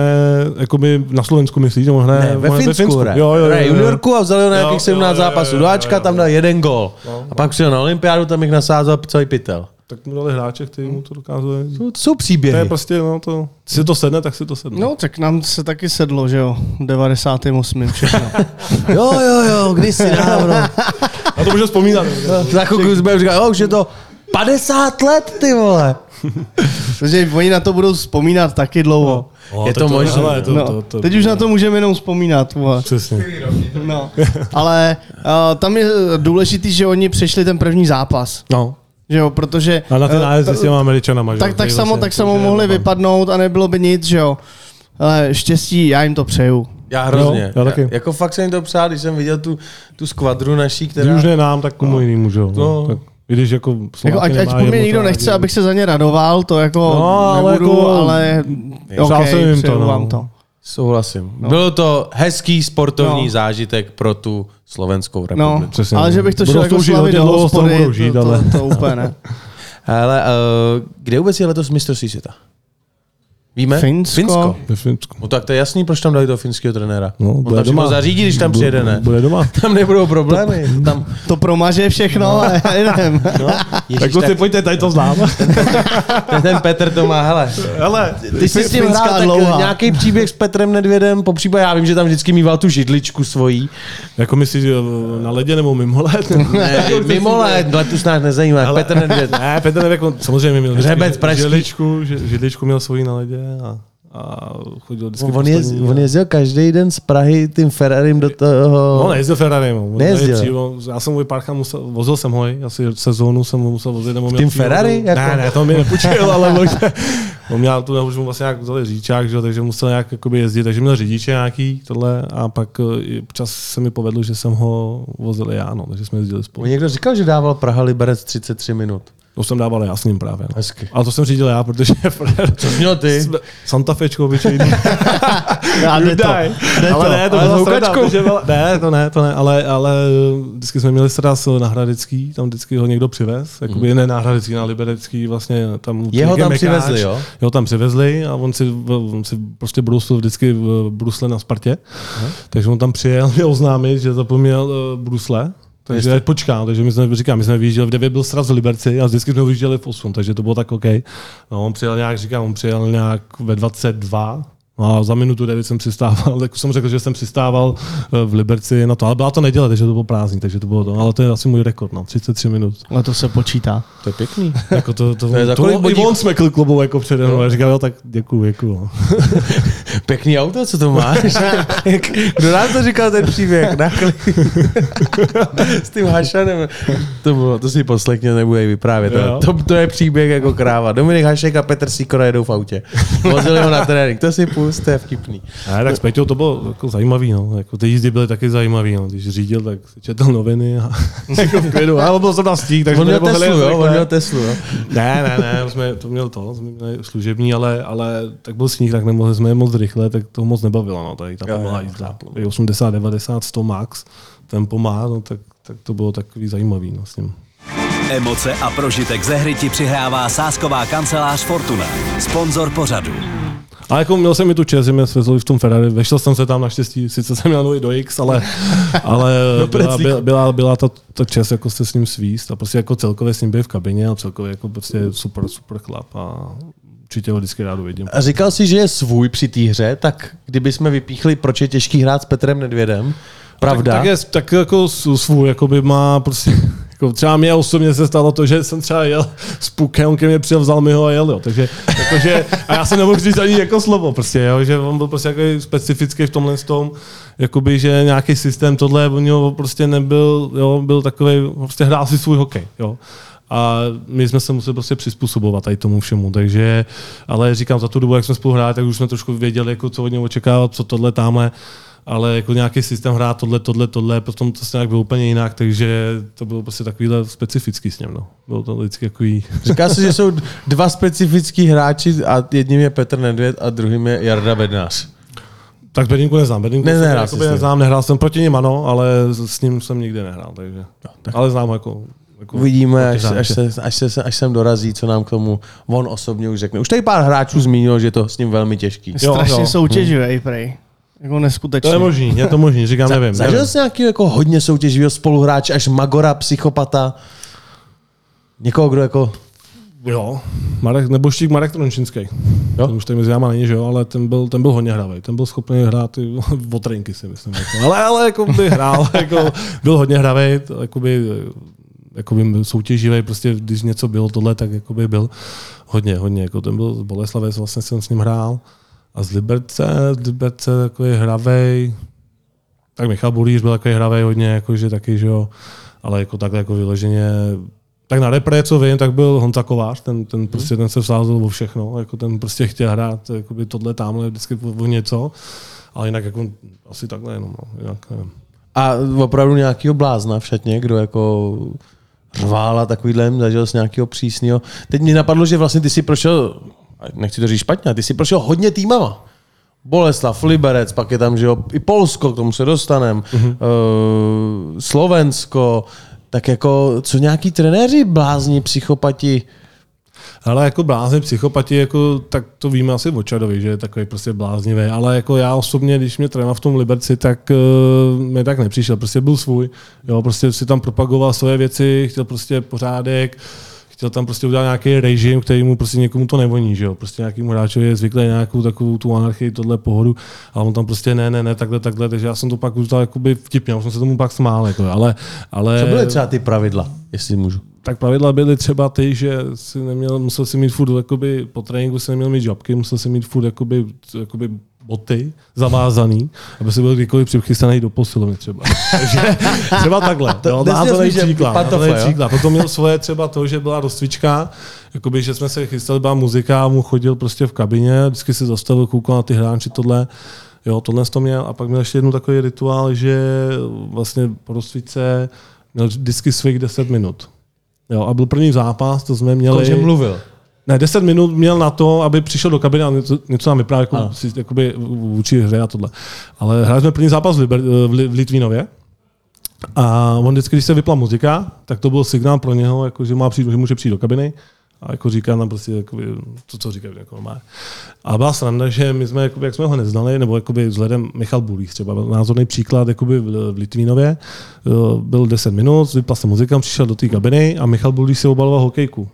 Speaker 3: jakoby na Slovensku myslíš, že on hne,
Speaker 2: Ne, ve
Speaker 3: on hne
Speaker 2: Finsku.
Speaker 3: Jo, jo, jo, jo.
Speaker 2: juniorku a vzali ho na nějakých 17
Speaker 3: jo, jo,
Speaker 2: zápasů. Do
Speaker 3: jo,
Speaker 2: Ačka
Speaker 3: jo.
Speaker 2: tam dal jeden gol. A pak přijel na olympiádu, tam jich nasázel celý pytel.
Speaker 3: Tak mu dali hráče, který mu to dokázali.
Speaker 2: To, to jsou
Speaker 3: To
Speaker 2: příběhy.
Speaker 3: je prostě, no to, když si to sedne, tak si to sedne.
Speaker 1: No, tak nám se taky sedlo, že jo, 98. všechno.
Speaker 2: Jo, jo, jo, kdysi dávno.
Speaker 3: A to můžu vzpomínat.
Speaker 2: Za chvilku jsme říkali, jo, už je to 50 let, ty vole.
Speaker 1: Takže oni na to budou vzpomínat taky dlouho.
Speaker 3: O,
Speaker 2: Je to možné.
Speaker 3: hele, to,
Speaker 1: No,
Speaker 3: to, to,
Speaker 1: teď už na to můžeme jenom vzpomínat. vole.
Speaker 3: Přesně.
Speaker 1: No. Ale uh, tam je důležitý, že oni přešli ten první zápas.
Speaker 3: No.
Speaker 1: Že jo, protože...
Speaker 3: A na ten
Speaker 1: eh,
Speaker 3: nájezd s těma Američanama, že
Speaker 1: tak, tak
Speaker 3: který
Speaker 1: samo,
Speaker 3: vlastně
Speaker 1: tak samo mohli vypadnout a nebylo by nic, že jo. Ale štěstí, já jim to přeju.
Speaker 2: Já hrozně.
Speaker 3: Jo, já taky.
Speaker 2: Jako fakt jsem jim to přál, když jsem viděl tu, tu skvadru naší,
Speaker 3: Když
Speaker 2: která...
Speaker 3: už ne nám, tak komu jinému, že jo.
Speaker 2: No.
Speaker 3: No. Tak, I když jako
Speaker 1: Jako, ať, ať po mě nikdo nechce,
Speaker 3: rádi.
Speaker 1: abych se za ně radoval, to jako
Speaker 3: No, ale
Speaker 1: nebudu,
Speaker 3: jako-
Speaker 1: ale
Speaker 3: Přál
Speaker 1: okay,
Speaker 3: jsem jim to, no.
Speaker 1: vám to.
Speaker 2: Souhlasím. No. Bylo to hezký sportovní
Speaker 1: No.
Speaker 2: zážitek pro tu slovenskou
Speaker 1: No,
Speaker 2: republiku.
Speaker 3: Přesně,
Speaker 1: ale
Speaker 3: no.
Speaker 1: že bych to šel jako slavit do hospody,
Speaker 3: žít,
Speaker 1: to,
Speaker 3: ale-
Speaker 1: to, to úplně ne.
Speaker 2: Ale uh, kde vůbec je letos mistrovství světa? Víme?
Speaker 1: Finsko.
Speaker 2: Finsko.
Speaker 3: Ve Finsku.
Speaker 2: No tak to je jasný, proč tam dali toho finského trenéra.
Speaker 3: No,
Speaker 2: On
Speaker 3: bude
Speaker 2: tam všechno
Speaker 3: doma.
Speaker 2: zařídí, když tam přijede, ne?
Speaker 3: Bude doma.
Speaker 2: Tam nebudou problémy. Tam,
Speaker 1: To promaže všechno, ale já jdem.
Speaker 2: no,
Speaker 3: Tak
Speaker 2: Ježíš,
Speaker 3: kluci,
Speaker 2: tak,
Speaker 3: pojďte, tady to znám.
Speaker 2: ten, ten Petr to má, hele.
Speaker 3: Hele,
Speaker 2: Ty jsi s tím hrál tak nějaký příběh s Petrem Nedvědem, po případě já vím, že tam vždycky mýval tu židličku svojí.
Speaker 3: jako myslíš, že na ledě nebo mimo led?
Speaker 2: Ne, mimo let, let už nás nezajímá.
Speaker 3: Ale-
Speaker 2: Petr Nedvěd.
Speaker 3: Ne, Petr Nedvěd, on samozřejmě měl vždycky
Speaker 2: Hřebec pražský.
Speaker 3: židličku, že- židličku měl svoji na ledě a, a chodil vždycky
Speaker 2: On, je,
Speaker 3: poslední.
Speaker 2: on jezdil každý den z Prahy tím Ferrarim do toho...
Speaker 3: On nejezdil Ferrari, on
Speaker 2: Nejezdil.
Speaker 3: já jsem mu párkrát musel, vozil jsem ho, asi sezónu jsem ho musel vozit. Nebo
Speaker 2: tím. Ferrari? Jako?
Speaker 3: Ne, ne, to mi nepůjčil, ale on, on měl tu, už mu vlastně nějak vzali řidičák, že, takže musel nějak jakoby jezdit, takže měl řidiče nějaký tohle a pak eh, občas se mi povedlo, že jsem ho vozil já, no, takže jsme jezdili spolu.
Speaker 2: On někdo říkal, že dával Praha Liberec 33 minut.
Speaker 3: To jsem dával já s ním právě. No.
Speaker 2: Hezky.
Speaker 3: Ale to jsem řídil já, protože
Speaker 2: Co jsi měl ty?
Speaker 3: Santa Fečko obyčejný.
Speaker 1: A jde to. Jde
Speaker 3: ale
Speaker 1: to.
Speaker 3: ne, to
Speaker 2: Ale
Speaker 3: protože byla, ne, to ne, to ne, ale, ale vždycky jsme měli sraz na Hradecký, tam vždycky ho někdo přivez, jakoby mm. ne na Hradecký, na Liberecký, vlastně tam
Speaker 2: Jeho tam
Speaker 3: Mekáč,
Speaker 2: přivezli, jo?
Speaker 3: Jo, tam přivezli a on si, on si prostě brusil vždycky v Brusle na Spartě, takže on tam přijel, měl oznámit, že zapomněl uh, Brusle, Takže Jste... počkám, takže my jsme, říkám, my jsme vyjížděli v 9 byl sraz v Liberci a vždycky jsme vyjížděli v 8, takže to bylo tak OK. No, on přijel nějak, říkám, on přijel nějak ve 22, No a za minutu 9 jsem přistával, tak jsem řekl, že jsem přistával eh, v Liberci na to, ale byla to neděle, takže to bylo prázdný, takže to bylo to, ale to je asi můj rekord, no, 33 minut.
Speaker 1: Ale to se počítá.
Speaker 2: To je pěkný.
Speaker 3: jako to, to, to, je to, to i on smekl klubou jako přede mnou a říkal, jo, tak děkuju, děkuju.
Speaker 2: Pěkný auto, co to máš? Kdo nám to říkal ten příběh? S tím Hašanem. To, bylo, to si poslechně nebude vyprávět. To, to, je příběh jako kráva. Dominik Hašek a Petr Sikora jedou v autě. Vozili ho na trénink. To si pust, to je vtipný.
Speaker 3: A tak s Peťou to bylo jako zajímavý. No. Jako ty jízdy byly taky zajímavý. No. Když řídil, tak si četl noviny a jako v klidu. A byl jsem na stík, takže
Speaker 2: on měl Teslu, jo? On měl Teslu, jo?
Speaker 3: Ne, ne, ne, jsme, to měl to, jsme měli služební, ale, ale tak byl sníh, tak nemohli jsme moc rychle, tak to moc nebavilo. No. Tady ta byla jízda. 80, 90, 100 max, tempo má, no, tak, tak to bylo takový zajímavý no, s ním.
Speaker 4: Emoce a prožitek ze hry ti přihrává sásková kancelář Fortuna, sponzor pořadu.
Speaker 3: A jako měl jsem mi tu čest, že mě svezli v tom Ferrari, vešel jsem se tam naštěstí, sice jsem měl nový do X, ale, ale byla, byla, byla, byla ta, ta čest jako se s ním svíst a prostě jako celkově s ním byl v kabině a celkově jako prostě super, super chlap a určitě ho vždycky rád uvidím.
Speaker 2: A říkal si, že je svůj při té hře, tak kdyby jsme vypíchli, proč je těžký hrát s Petrem Nedvědem, Pravda?
Speaker 3: Tak, tak, je, tak jako svůj, jako by má prostě jako třeba mě osobně se stalo to, že jsem třeba jel s pukem, on ke mě přijel, vzal mi ho a jel, jo. Takže, jakože, a já jsem nemohl říct ani jako slovo, prostě, jo, že on byl prostě jako specifický v tomhle tom, jakoby, že nějaký systém, tohle u něho prostě nebyl, jo, byl takový, prostě hrál si svůj hokej, jo. A my jsme se museli prostě přizpůsobovat tady tomu všemu. Takže, ale říkám, za tu dobu, jak jsme spolu hráli, tak už jsme trošku věděli, jako, co od něj očekávat, co tohle tamhle ale jako nějaký systém hrát tohle, tohle, tohle, potom to se nějak bylo úplně jinak, takže to bylo prostě takovýhle specifický s ním. No. Bylo to vždycky takový...
Speaker 2: Říká se, že jsou dva specifický hráči a jedním je Petr Nedvěd a druhým je Jarda Bednář.
Speaker 3: Tak Bedinku neznám. Bedinku
Speaker 2: ne, nehrál
Speaker 3: jsem neznám, nehrál jsem proti ním, ano, ale s ním jsem nikdy nehrál, takže. No, tak. Ale znám ho jako
Speaker 2: jako Uvidíme, až, až, se, až, se, až sem dorazí, co nám k tomu on osobně už řekne. Už tady pár hráčů zmínil, že to s ním velmi těžký.
Speaker 1: Strašně jo, soutěživý, prej. Jako neskutečně.
Speaker 3: To je možný, je to možný, říkám, Za, nevím.
Speaker 2: Zažil jsi nějaký jako hodně soutěživého spoluhráče, až Magora, psychopata? Někoho, kdo jako...
Speaker 3: Jo, Marek, nebo štík Marek Trončinský. Jo? Ten už tady mezi náma není, že jo, ale ten byl, ten byl hodně hravý. Ten byl schopný hrát i trinky, si myslím. Jako. Ale, ale jako by hrál, jako, byl hodně hravý, jakoby, jakoby soutěživý, prostě když něco bylo tohle, tak jakoby byl hodně, hodně. Jako ten byl Boleslavec, vlastně jsem s ním hrál. A z Liberce, z Liberce takový hravej, tak Michal Bulíř byl takový hravej hodně, jakože taky, že jo, ale jako takhle jako vyloženě tak na repre, co vím, tak byl Honza Kovář, ten, ten prostě ten se vsázel o všechno, jako ten prostě chtěl hrát jakoby tohle tamhle vždycky o něco, ale jinak jako asi takhle jenom, no, jinak nevím.
Speaker 2: A opravdu nějakýho blázna v šatně, kdo jako řvál a takovýhle, zažil z nějakého přísného. Teď mi napadlo, že vlastně ty si prošel nechci to říct špatně, ty jsi prošel hodně týmama. Boleslav, Liberec, pak je tam, že jo, i Polsko, k tomu se dostanem, mm-hmm. uh, Slovensko, tak jako, co nějaký trenéři blázní, psychopati,
Speaker 3: ale jako blázni, psychopati, jako, tak to víme asi o Čadovi, že je takový prostě bláznivý. Ale jako já osobně, když mě trénoval v tom Liberci, tak uh, mi tak nepřišel. Prostě byl svůj. Jo, prostě si tam propagoval svoje věci, chtěl prostě pořádek. Uh, chtěl tam prostě udělat nějaký režim, který mu prostě někomu to nevoní, že jo. Prostě nějakýmu hráčovi je zvyklý nějakou takovou tu anarchii, tohle pohodu, ale on tam prostě ne, ne, ne, takhle, takhle, takže já jsem to pak udělal jakoby vtipně, už jsem se tomu pak smál, jako, ale, ale...
Speaker 2: Co byly třeba ty pravidla, jestli můžu?
Speaker 3: Tak pravidla byly třeba ty, že si neměl, musel si mít furt jakoby, po tréninku si neměl mít žabky, musel si mít furt jakoby, jakoby boty zavázaný, aby se byl kdykoliv přichystaný do posilovny třeba. Takže třeba takhle. To, jo, názorový příklad, pantofle, příklad. Potom měl svoje třeba to, že byla rozcvička, jakoby, že jsme se chystali, byla muzika mu chodil prostě v kabině, vždycky si zastavil, koukal na ty hráči, tohle. Jo, tohle to měl. A pak měl ještě jednu takový rituál, že vlastně po rozcvičce měl vždycky svých 10 minut. Jo, a byl první zápas, to jsme měli...
Speaker 2: Že mluvil.
Speaker 3: Ne, 10 minut měl na to, aby přišel do kabiny a něco, něco nám vyprávěl jako, si, jakoby, vůči hře a tohle. Ale hráli jsme první zápas v, Liber, v, v Litvínově. A on vždycky, když se vypla muzika, tak to byl signál pro něho, jako, že, má přijít, že může přijít do kabiny A jako říká nám prostě jakoby, to, co říkají jako má. A byla sranda, že my jsme, jakoby, jak jsme ho neznali, nebo jakoby vzhledem Michal Bulík třeba, názorný příklad jakoby v, v Litvínově, eh, byl 10 minut, vypla se muzika, přišel do té kabiny a Michal Bulík si obaloval hokejku.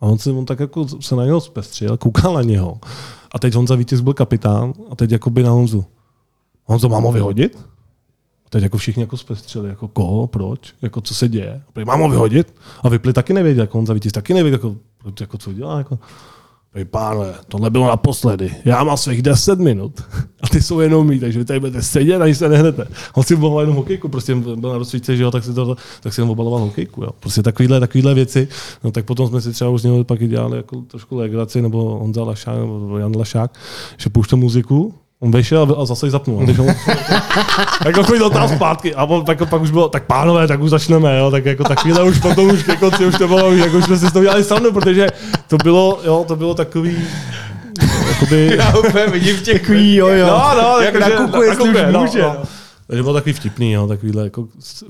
Speaker 3: A on, se, on tak jako se na něho zpestřil, koukal na něho. A teď Honza Vítěz byl kapitán a teď jakoby na Honzu. Honzo, mám ho vyhodit? A teď jako všichni jako zpestřili, jako koho, proč, jako co se děje. Prý, mám ho vyhodit? A vypli taky nevěděl, jako Honza Vítěz taky nevěděl, jako, jako co dělá. Jako. Prý, pánové, tohle bylo naposledy. Já mám svých 10 minut a ty jsou jenom mý, takže vy tady budete sedět a nic se nehnete. On si obaloval jenom hokejku, prostě byl na rozsvíce, že jo, tak si, to, tak si jenom obaloval hokejku. Jo. Prostě takovýhle, takovýhle věci. No tak potom jsme si třeba už z něho pak i dělali jako trošku legraci, nebo Honza Lašák, nebo Jan Lašák, že pouštěl muziku, On vešel a zase ji zapnul. Takže on, jako chodil tam zpátky a on, tak, pak už bylo, tak pánové, tak už začneme, jo, tak jako takovýhle už potom už ke konci už to bylo, jako už jsme si z toho dělali srandu, protože to bylo, jo, to bylo takový, jakoby...
Speaker 2: Já úplně vidím v těch
Speaker 1: Takový, jo, jo.
Speaker 2: No, no, jak
Speaker 3: jakože-
Speaker 2: nakukuje, jestli už
Speaker 3: nakukuje, no,
Speaker 2: může.
Speaker 3: no. Takže bylo takový vtipný, jo, takovýhle jako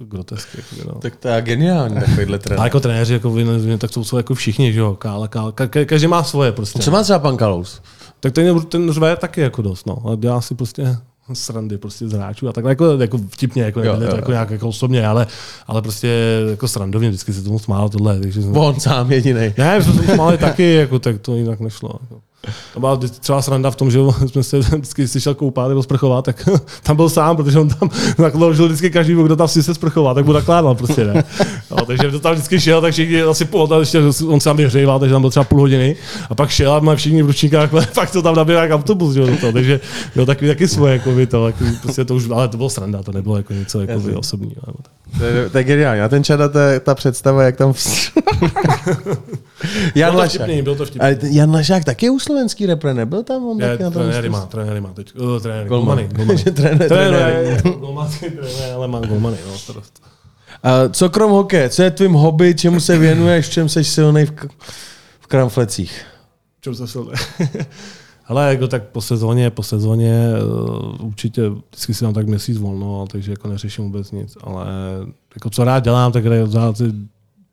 Speaker 3: grotesky. Jakoby, no.
Speaker 2: Tak to je geniální takovýhle
Speaker 3: A
Speaker 2: trenér.
Speaker 3: jako trenéři, jako vy, tak jsou, jsou jako všichni, že jo, kála, kála, ka, ka, každý má svoje prostě.
Speaker 2: Co má třeba pan Kalous?
Speaker 3: Tak ten, ten řve taky jako dost, no. A dělá si prostě srandy prostě z hráčů a takhle jako, jako vtipně, jako,
Speaker 2: Jo,
Speaker 3: jo,
Speaker 2: jo,
Speaker 3: to jako, nějak jako osobně, ale, ale prostě jako srandovně, vždycky se tomu smálo tohle. Takže jsem,
Speaker 2: On sám jediný.
Speaker 3: ne, jsme se tomu smáli taky, jako, tak to jinak nešlo. Jako. To byla třeba sranda v tom, že jsme se vždycky když si šel koupat nebo sprchovat, tak tam byl sám, protože on tam nakložil vždycky každý, kdo tam si se sprchovat, tak mu nakládal prostě, ne. No, takže kdo tam vždycky šel, tak všichni asi půl, tak ještě on se tam vyhřejval, takže tam byl třeba půl hodiny a pak šel a má všichni v ručníkách, pak to tam naběhl jak autobus, že toho, takže byl takový taky svoje, jako by to, jako, prostě to už, ale to bylo sranda, to nebylo jako něco jako by osobního. nebo tak.
Speaker 2: To je, to je geniální. A ten čada, to je ta představa, jak tam... Jan
Speaker 3: Byl to vtipný, byl to vtipný.
Speaker 2: Ale Jan Lašák taky je u slovenský repre, nebyl tam on taky na tom
Speaker 3: trenéry má, trenéry má teď. Uh, trenéry,
Speaker 2: Golmany.
Speaker 3: golmany.
Speaker 2: trenéry.
Speaker 3: Trenéry, golmany, trenéry, ale mám golmany, no, starost.
Speaker 2: A co krom hokeje, co je tvým hobby, čemu se věnuješ, v čem jsi silný v, v kramflecích?
Speaker 3: čem se silný. Ale jako tak po sezóně, po sezóně uh, určitě vždycky si dám tak měsíc volno, takže jako neřeším vůbec nic. Ale jako co rád dělám, tak za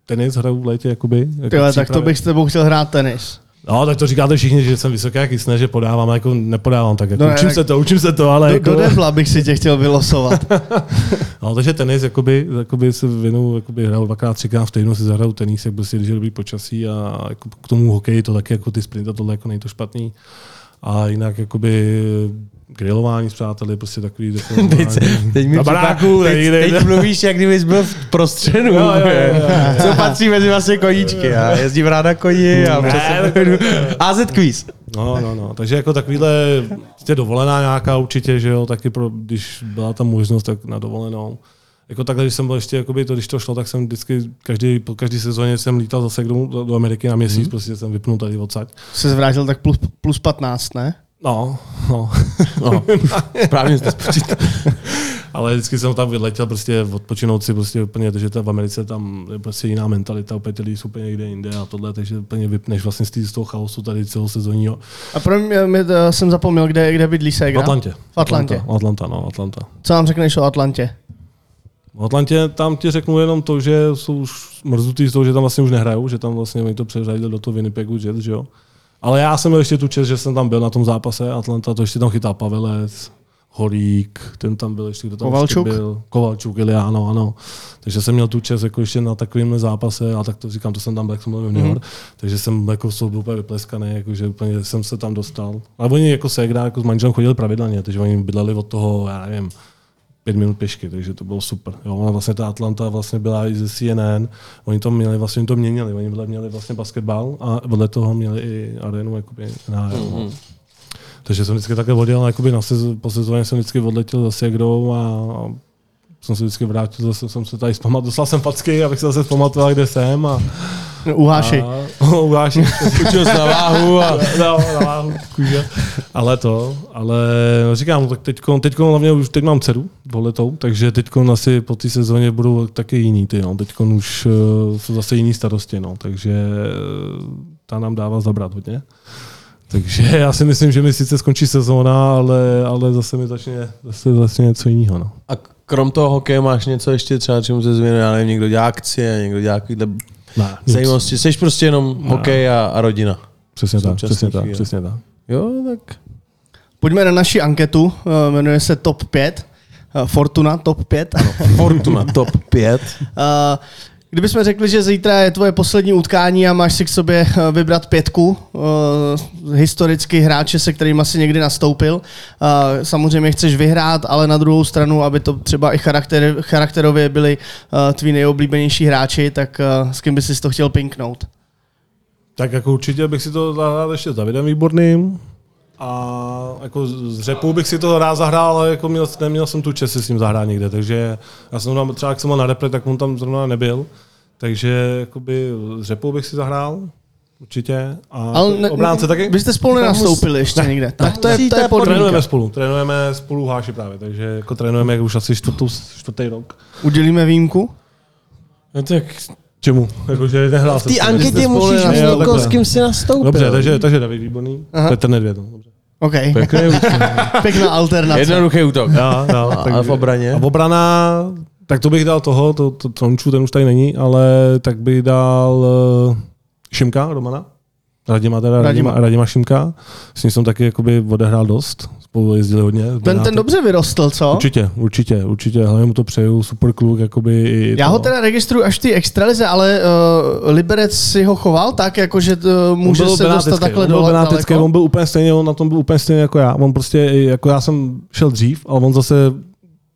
Speaker 3: tenis hraju v létě, jakoby. Jako
Speaker 1: Tyhle, tak to bych s tebou chtěl hrát tenis.
Speaker 3: No, tak to říkáte všichni, že jsem vysoký jak jistné, že podávám, jako nepodávám tak. Jako
Speaker 1: No ne,
Speaker 3: učím
Speaker 1: tak-
Speaker 3: se to, učím se to, ale
Speaker 1: Do,
Speaker 3: jako...
Speaker 1: do debla bych si tě chtěl vylosovat.
Speaker 3: No, takže tenis, jakoby, jakoby se věnu, jakoby hraju dvakrát, třikrát v týdnu si zahraju tenis, jak prostě, když je dobrý počasí a jako k tomu hokeji to taky jako ty sprinty, tohle jako není to špatný. A jinak jakoby grilování s přáteli, prostě takový
Speaker 2: Teď, teď mi
Speaker 3: Na baráku,
Speaker 2: teď,
Speaker 3: nejde,
Speaker 2: teď mluvíš, jak kdybys byl v prostředu.
Speaker 3: Jo, jo, jo, jo.
Speaker 2: Co patří mezi vlastně koníčky. Já jezdím rád na koni a
Speaker 3: Ne,
Speaker 2: přesně. AZ quiz.
Speaker 3: No, no, no. Takže jako takovýhle, prostě dovolená nějaká určitě, že jo, taky pro, když byla tam možnost, tak na dovolenou. Jako takhle, když jsem byl ještě, jakoby to, když to šlo, tak jsem vždycky, každý, po každý sezóně jsem lítal zase do, do, do Ameriky na měsíc, mm. prostě jsem vypnul tady odsaď.
Speaker 1: Se zvrátil tak plus, plus 15, ne?
Speaker 3: No, no.
Speaker 2: No, správně jste spočítal.
Speaker 3: Ale vždycky jsem tam vyletěl prostě odpočinout si prostě úplně, takže ta v Americe tam je prostě jiná mentalita, úplně ty lidi jsou úplně někde jinde a tohle, takže úplně vypneš vlastně z, tý, z toho chaosu tady celou sezónního.
Speaker 1: A pro mě, mě to, jsem zapomněl, kde, kde bydlí
Speaker 3: V
Speaker 1: Segra.
Speaker 3: Atlantě.
Speaker 1: V Atlantě.
Speaker 3: Atlanta, Atlanta, no, Atlanta.
Speaker 1: Co nám řekneš o Atlantě?
Speaker 3: V Atlantě tam ti řeknu jenom to, že jsou už mrzutý z toho, že tam vlastně už nehrajou, že tam vlastně oni to přeřadili do toho Winnipegu Jets, že jo. Ale já jsem měl ještě tu čest, že jsem tam byl na tom zápase Atlanta, to ještě tam chytal Pavelec, Horík, ten tam byl ještě, kdo tam
Speaker 1: Kovalčuk?
Speaker 3: ještě byl. Kovalčuk, ili ano, ano. Takže jsem měl tu čest jako ještě na takovém zápase, a tak to říkám, to jsem tam byl, jak jsem byl junior, mm. takže jsem jako z toho byl úplně vypleskaný, jako, že úplně jsem se tam dostal. A oni jako se jako s manželem chodili pravidelně, takže oni bydleli od toho, já nevím, pět minut pěšky, takže to bylo super. Jo, a vlastně ta Atlanta vlastně byla i ze CNN, oni to měli, vlastně to měnili, oni měli vlastně basketbal a vedle toho měli i arénu jakoby NHL. Mm-hmm. Takže jsem vždycky také odjel, jakoby na sez, po sezóně jsem vždycky odletěl za Segrou a, a jsem se vždycky vrátil, zase jsem se tady zpamatoval, dostal jsem facky, abych se zase zpamatoval, kde jsem a,
Speaker 1: Uháši.
Speaker 3: a uháši.
Speaker 2: Učil se na váhu a...
Speaker 3: no, na váhu, kůže. Ale to, ale no, říkám, no, tak teďko, teďko hlavně už teď mám dceru dvouletou, takže teďko asi po té sezóně budou taky jiný ty, no. Teďko už uh, jsou zase jiný starosti, no. takže uh, ta nám dává zabrat hodně. Takže já si myslím, že mi sice skončí sezóna, ale, ale zase mi začne, zase začne něco jiného. No.
Speaker 2: A krom toho hokeje máš něco ještě třeba, čemu se zvěnuje, já nevím, někdo dělá akcie, někdo dělá takovýhle
Speaker 3: Ne,
Speaker 2: zajímavosti. Jsi prostě jenom hokej a, a rodina.
Speaker 3: Přesně tak, přesně tak, přesně tak.
Speaker 2: Jo, tak
Speaker 1: Pojďme na naši anketu, eh, jmenuje se Top 5. eh, Fortuna Top 5. Ano.
Speaker 2: Fortuna top 5.
Speaker 1: Kdybychom řekli, že zítra je tvoje poslední utkání a máš si k sobě eh, vybrat pětku uh, historicky hráče, se kterým asi někdy nastoupil. Uh, samozřejmě chceš vyhrát, ale na druhou stranu, aby to třeba i charakter, charakterově byli uh, tví nejoblíbenější hráči, tak uh, s kým bys si to chtěl pinknout?
Speaker 3: Tak jako určitě bych si to zahrál ještě s Davidem Výborným. A jako z řepou bych si to rád zahrál, ale jako měl, neměl jsem tu čest si s ním zahrát někde, takže já jsem tam, třeba jak jsem byl na repre, tak on tam zrovna nebyl. Takže jakoby s řepou bych si zahrál, určitě. A
Speaker 1: Ale ne,
Speaker 3: obránce taky?
Speaker 1: Vy jste spolu nenastoupili ještě někde. Tak to je, to je podmínka.
Speaker 3: Trénujeme spolu, trénujeme spolu háši právě, takže jako trénujeme už asi čtvrtou, čtvrtý rok.
Speaker 1: Udělíme výjimku?
Speaker 2: No tak
Speaker 3: Čemu? Jakože nehrál
Speaker 2: v té anketě musíš mít někoho, s kým si nastoupil.
Speaker 3: Dobře, takže, takže David Výborný,
Speaker 1: Aha.
Speaker 3: Petr Nedvěd. no.
Speaker 1: OK.
Speaker 2: Pěkný útok.
Speaker 1: Pěkná alternace.
Speaker 2: Jednoduchý útok.
Speaker 3: Já, já,
Speaker 2: A v obraně?
Speaker 3: A v obrana, tak to bych dal toho, to, to Tronču, ten už tady není, ale tak bych dal uh, Šimka Romana. Radima teda,
Speaker 1: Radima.
Speaker 3: Radima, Radima Šimka. S ním jsem taky jakoby odehrál dost. Spolu jezdili hodně.
Speaker 1: Ten,
Speaker 3: Benátek.
Speaker 1: ten dobře vyrostl, co?
Speaker 3: Určitě, určitě, určitě. Hlavně mu to přeju, super kluk, jakoby i
Speaker 1: Já
Speaker 3: to.
Speaker 1: ho teda registruju až té extralize, ale uh, Liberec si ho choval tak, jako že uh, může se dostat takhle
Speaker 3: on byl
Speaker 1: dole
Speaker 3: benátecký,
Speaker 1: daleko.
Speaker 3: on byl úplně stejně, on na tom byl úplně stejně jako já. On prostě, jako já jsem šel dřív, ale on zase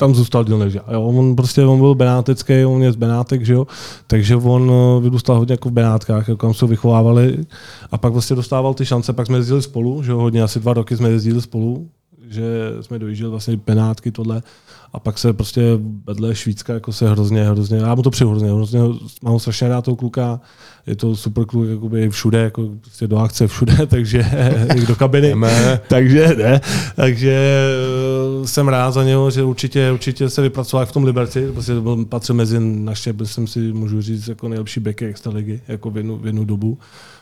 Speaker 3: tam zůstal díl než já. Jo. On prostě on byl benátecký, on je z Benátek, že jo? takže on eh, vyrůstal hodně jako v Benátkách, jako tam se ho vychovávali a pak vlastně dostával ty šance, pak jsme jezdili spolu, že jo? hodně, asi dva roky jsme jezdili spolu, že jsme dojížděli vlastně Benátky tohle pak se prostě vedle Švýcka jako se hrozně, hrozně, já mu to přeju hrozně, hrozně mám ho strašně rád toho kluka, je to super kluk jakoby všude, jako prostě do akce všude, takže i do kabiny. Takže ne, takže eh, jsem rád za něho, že určitě, určitě se vypracoval v tom Liberci, prostě byl, patřil mezi naše, jsem si můžu říct, jako nejlepší beky extraligy, jako v jednu, v jednu dobu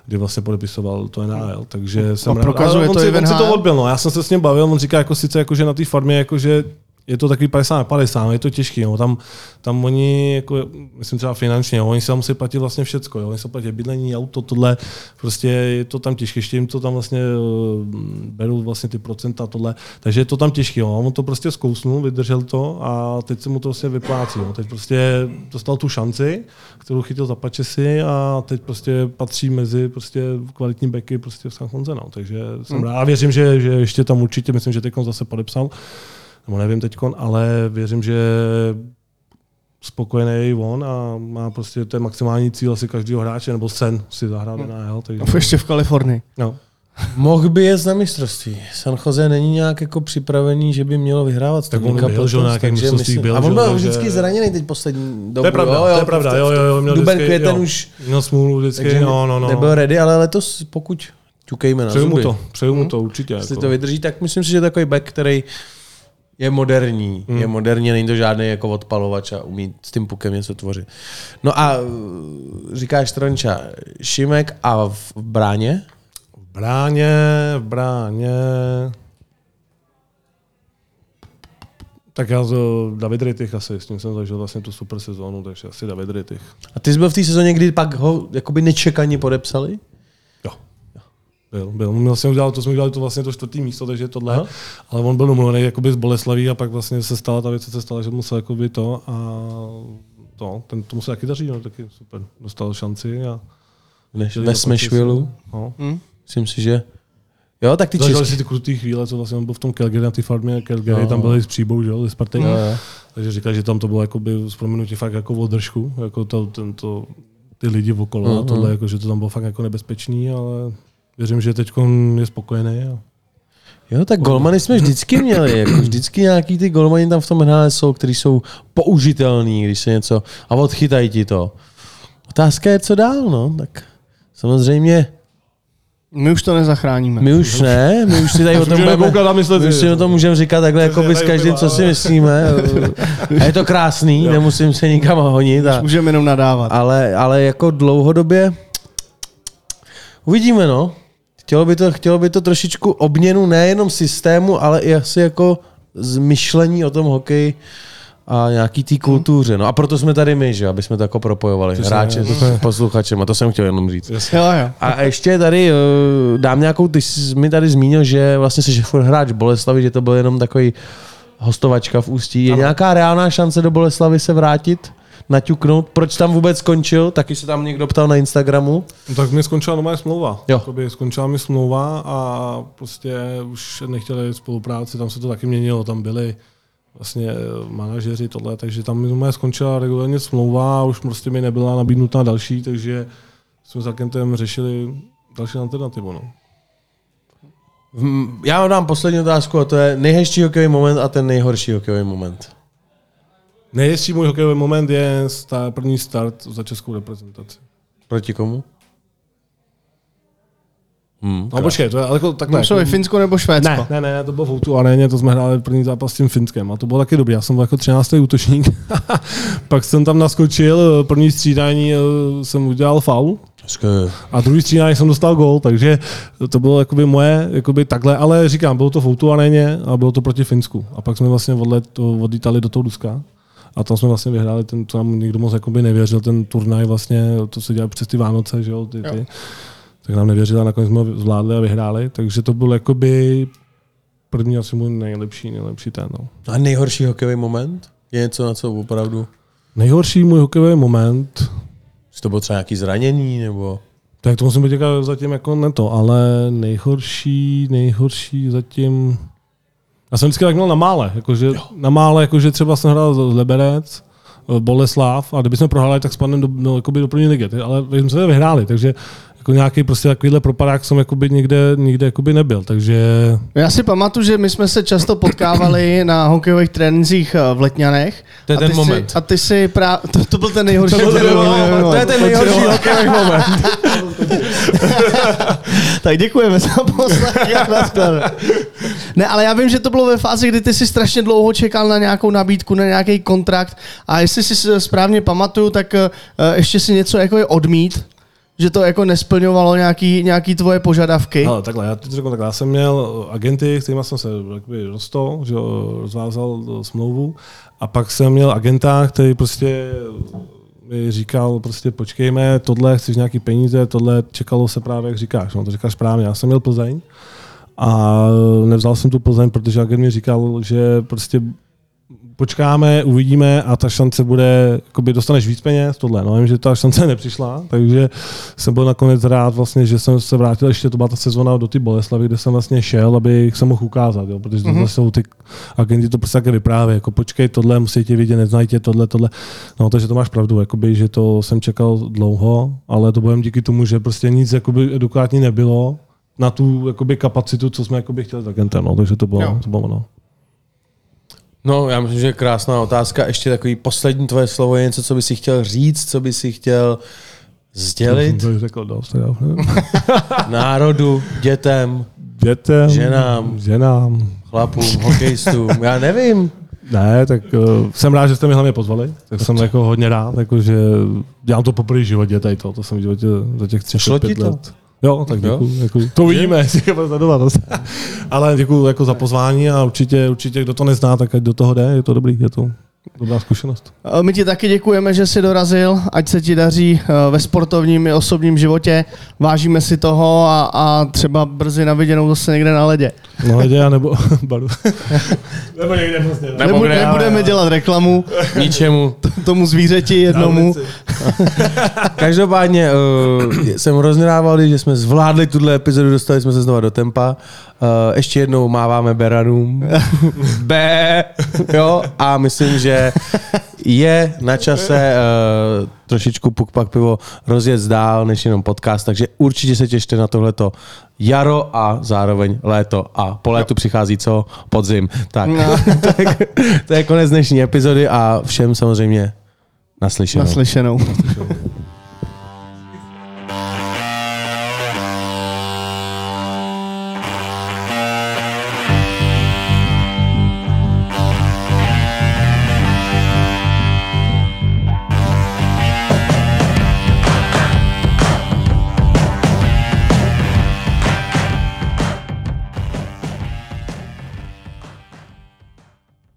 Speaker 3: kdy vlastně podepisoval to NHL, takže jsem rád.
Speaker 1: prokazuje
Speaker 3: on
Speaker 1: to
Speaker 3: si, on si to odbil, no. já jsem se s ním bavil, on říká jako sice jako, že na té farmě jako, že je to takový 50 na 50, no, je to těžký, no. tam, tam oni, jako, myslím třeba finančně, jo, oni si tam musí platit vlastně všecko, jo. oni se platí bydlení, auto, tohle, prostě je to tam těžké, ještě jim to tam vlastně eh, berou vlastně ty procenta, tohle, takže je to tam těžké, jo. on to prostě zkousnul, vydržel to a teď se mu to vlastně vyplácí, jo. teď prostě dostal tu šanci, kterou chytil za pačesy a teď prostě patří mezi prostě kvalitní beky prostě v San Jose, no. takže jsem rád a věřím, že, že ještě tam určitě, myslím, že teď zase podepsal, nebo nevím teď, ale věřím, že spokojený je i on a má prostě ten maximální cíl asi každého hráče, nebo sen si zahrát na NHL. Takže,
Speaker 1: Ještě v Kalifornii.
Speaker 3: no.
Speaker 2: Mohl by jet na mistrovství. San Jose není nějak jako připravený, že by mělo vyhrávat.
Speaker 3: Tak on byl, že
Speaker 2: takže
Speaker 3: mistrovství
Speaker 2: myslím-
Speaker 3: byl,
Speaker 2: A on
Speaker 3: že
Speaker 2: byl
Speaker 3: jo,
Speaker 2: vždycky
Speaker 3: že-
Speaker 2: zraněný teď poslední dobu.
Speaker 3: To je pravda,
Speaker 2: jo,
Speaker 3: to
Speaker 2: jo,
Speaker 3: je pravda, jo, jo, jo, měl
Speaker 2: Duben,
Speaker 3: vždycky,
Speaker 2: květen
Speaker 3: jo.
Speaker 2: už
Speaker 3: Měl smůlu vždycky,
Speaker 2: takže
Speaker 3: no, no, no.
Speaker 2: nebyl ready, ale letos pokud ťukejme na
Speaker 3: Přeju mu
Speaker 2: zuby.
Speaker 3: to, přeju mu to určitě.
Speaker 2: Jestli
Speaker 3: Jako.
Speaker 2: to vydrží, tak myslím si, že takový back, který je moderní,
Speaker 3: Hmm.
Speaker 2: je moderní, není to žádný jako odpalovač a umí s tím pukem něco tvořit. No a uh, říkáš Tronča, Šimek a v bráně?
Speaker 3: V bráně, v bráně... Tak já to David Rittich asi, s ním jsem zažil vlastně tu super sezónu, takže asi David Rittich.
Speaker 2: A ty jsi byl v té sezóně, kdy pak ho jakoby nečekaně podepsali?
Speaker 3: Byl, byl. Měl jsem udělat, to jsme udělali to vlastně to čtvrtý místo, takže tohle.
Speaker 2: Aha.
Speaker 3: Ale on byl domluvený jakoby z Boleslaví a pak vlastně se stala ta věc, co se stala, že musel jakoby to a to, ten, tomu se taky daří, no, taky super. Dostal šanci a
Speaker 2: Než ve Smashvillu?
Speaker 3: no.
Speaker 2: Myslím si, že... Jo, tak ty
Speaker 3: Zažil
Speaker 2: český...
Speaker 3: si ty krutý chvíle, co vlastně on byl v tom Calgary na té farmě, Calgary
Speaker 2: No.
Speaker 3: tam byli s příbou, že jo, ze Sparty.
Speaker 2: Jo.
Speaker 3: Takže říkal, že tam to bylo jakoby s proměnutí fakt jako o držku, jako to, tento, ty lidi okolo a tohle, jako, že to tam bylo fakt jako nebezpečný, ale věřím, že teď je spokojený. A...
Speaker 2: Jo, tak golmany jsme vždycky měli. Jako vždycky nějaký ty golmani tam v tom hrále jsou, který jsou použitelný, když se něco... A odchytají ti to. Otázka je, co dál, no. Tak samozřejmě
Speaker 1: My už to nezachráníme.
Speaker 2: my už ne, my už si tady o tom
Speaker 3: můžeme
Speaker 2: budeme,
Speaker 3: koukat a myslet
Speaker 2: my už
Speaker 3: si.
Speaker 2: o tom můžeme říkat takhle jako by s každým, co si myslíme. A je to krásný, nemusím se nikam honit. A,
Speaker 1: Můžeme jenom nadávat.
Speaker 2: ale, ale jako dlouhodobě uvidíme, no. Chtělo by to, chtělo by to trošičku obměnu nejenom systému, ale i asi jako zmyšlení o tom hokeji a nějaký té kultuře. No a proto jsme tady my, že aby jsme to jako propojovali. Hráče s posluchačem, a to jsem chtěl jenom říct.
Speaker 1: Jo, jo.
Speaker 2: A ještě tady eh, dám nějakou, ty jsi mi tady zmínil, že vlastně jsi furt hráč Boleslavy, že to byl jenom takový hostovačka v Ústí. Je nějaká reálná šance do Boleslavy se vrátit? Naťuknout, proč tam vůbec skončil, taky se tam někdo ptal na Instagramu.
Speaker 3: No, tak mi skončila nová smlouva.
Speaker 2: Jo.
Speaker 3: Jakoby skončila mi smlouva a prostě už nechtěli spolupráci, tam se to taky měnilo, tam byli vlastně manažeři tohle, takže tam mi skončila regulárně smlouva a už prostě mi nebyla nabídnutá další, takže jsme s agentem řešili další alternativu. No.
Speaker 2: Já vám dám poslední otázku a to je nejhezčí hokejový moment a ten nejhorší hokejový moment.
Speaker 3: Nejhezčí můj hokejový moment je sta- první start za českou reprezentaci.
Speaker 2: Proti komu? Hmm,
Speaker 3: No počkej, to je ale jako takhle.
Speaker 1: To jsou
Speaker 3: jako-
Speaker 1: Finsko nebo Švédsko?
Speaker 3: Ne, ne, ne, to bylo v Outu aréně, to jsme hráli první zápas s tím Finskem a to bylo taky dobrý. Já jsem byl jako 13. útočník, pak jsem tam naskočil, první střídání eh, jsem udělal faul a druhý střídání jsem dostal gol, takže to bylo jakoby moje, jakoby takhle, ale říkám, bylo to v Outu aréně a bylo to proti Finsku. A pak jsme vlastně odlet, to odlítali do toho Ruska a tam jsme vlastně vyhráli ten, co nám nikdo moc jakoby nevěřil, ten turnaj vlastně, to se dělá přes ty Vánoce, že jo, ty, ty. tak nám nevěřili a nakonec jsme ho zvládli a vyhráli, takže to byl jakoby první asi můj nejlepší, nejlepší ten. No.
Speaker 2: A nejhorší hokejový moment? Je něco, na co opravdu...
Speaker 3: Nejhorší můj hokejový moment,
Speaker 2: Jestli to bylo třeba nějaký zranění, nebo...
Speaker 3: tak to musím být zatím jako ne to, ale nejhorší, nejhorší zatím, já jsem vždycky tak měl na mále, jakože, na mále, jakože třeba jsem hrál z Liberec, eh, Boleslav a kdybychom prohráli, tak spadneme do, no, jakoby do první ligy, ale my jsme se vyhráli, takže jako nějaký prostě takovýhle propadák jsem jakoby nikde, nikde jakoby nebyl, takže
Speaker 1: Já si pamatuju, že my jsme se často potkávali na hokejových trénincích eh, v Letňanech.
Speaker 2: To je
Speaker 1: a
Speaker 2: ten
Speaker 1: ty
Speaker 2: moment.
Speaker 1: Si, a ty si právě... To, to byl ten nejhorší.
Speaker 2: To,
Speaker 1: hokejový moment.
Speaker 2: to je ten nejhorší hokejový moment.
Speaker 1: tak děkujeme za nashledanou. Ne, ale já vím, že to bylo ve fázi, kdy ty si strašně dlouho čekal na nějakou nabídku, na nějaký kontrakt a jestli si správně pamatuju, tak eh, ještě si něco jako je odmít, že to jako nesplňovalo nějaký, nějaký tvoje požadavky.
Speaker 3: Ale takhle, já ti řeknu takhle, já jsem měl agenty, s kterými jsem se jakoby rostl, že rozvázal smlouvu a pak jsem měl agenta, který prostě mi říkal, prostě počkejme, tohle, chceš nějaký peníze, tohle čekalo se právě, jak říkáš, no to říkáš správně, já jsem měl Plzeň a nevzal jsem tu Plzeň, protože agent mi říkal, že prostě počkáme, uvidíme a ta šance bude, jakoby dostaneš víc peněz, tohle. No, vím, že ta šance nepřišla, takže jsem byl nakonec rád vlastně, že jsem se vrátil, ještě to byla ta sezona do ty Boleslavy, kde jsem vlastně šel, abych se mohl ukázat, jo, protože mm-hmm. jsou ty agenti to prostě také vyprávějí, jako počkej, tohle musí tě vidět, neznají tě, tohle, tohle. No, takže to máš pravdu, jakoby, že to jsem čekal dlouho, ale to budem díky tomu, že prostě nic jakoby, edukátní nebylo, na tu jakoby, kapacitu, co jsme jakoby, chtěli s agentem, no, takže to bylo,
Speaker 1: Jo.
Speaker 3: to bylo no.
Speaker 2: No, já myslím, že je krásná otázka. Ještě takový poslední tvoje slovo je něco, co by si chtěl říct, co by si chtěl sdělit
Speaker 3: To jsem řekl dost,
Speaker 2: národu, dětem,
Speaker 3: Dětem,
Speaker 2: Ženám.
Speaker 3: ženám.
Speaker 2: chlapům, hokejistům. Já nevím.
Speaker 3: Ne, tak uh, jsem rád, že jste mě hlavně pozvali. Tak jsem jako hodně rád, jako, že dělám to poprvé v životě, tady to, to jsem v životě za těch
Speaker 2: Šlo ti
Speaker 3: 35
Speaker 2: to?
Speaker 3: Jo, tak
Speaker 2: Jo?
Speaker 3: děkuji. děkuji. To uvidíme, jestli to sledovat. Ale děkuji jako za pozvání a určitě, určitě, kdo to nezná, tak ať do toho jde, je to dobrý, je to dobrá zkušenost.
Speaker 1: My ti taky děkujeme, že jsi dorazil, ať se ti daří eh, ve sportovním i osobním životě. Vážíme si toho a, a třeba brzy na viděnou zase někde na ledě.
Speaker 3: No hledě, nebo baru. nebo někde prostě. ne.
Speaker 2: Nebo
Speaker 1: Nebu,
Speaker 2: kde?
Speaker 1: nebudeme dělat reklamu
Speaker 2: Ničemu.
Speaker 1: tomu zvířeti jednomu.
Speaker 2: Každopádně uh, jsem hrozně rád, že jsme zvládli tuhle epizodu, dostali jsme se znova do tempa. Uh, ještě jednou máváme beranům. B. Jo, a myslím, že je na čase uh, trošičku puk pak pivo rozjet dál, než jenom podcast, takže určitě se těšte na tohleto jaro a zároveň léto. A po létu přichází co? Podzim. Tak, to, je, to je konec dnešní epizody a všem samozřejmě naslyšenou.
Speaker 1: Naslyšenou.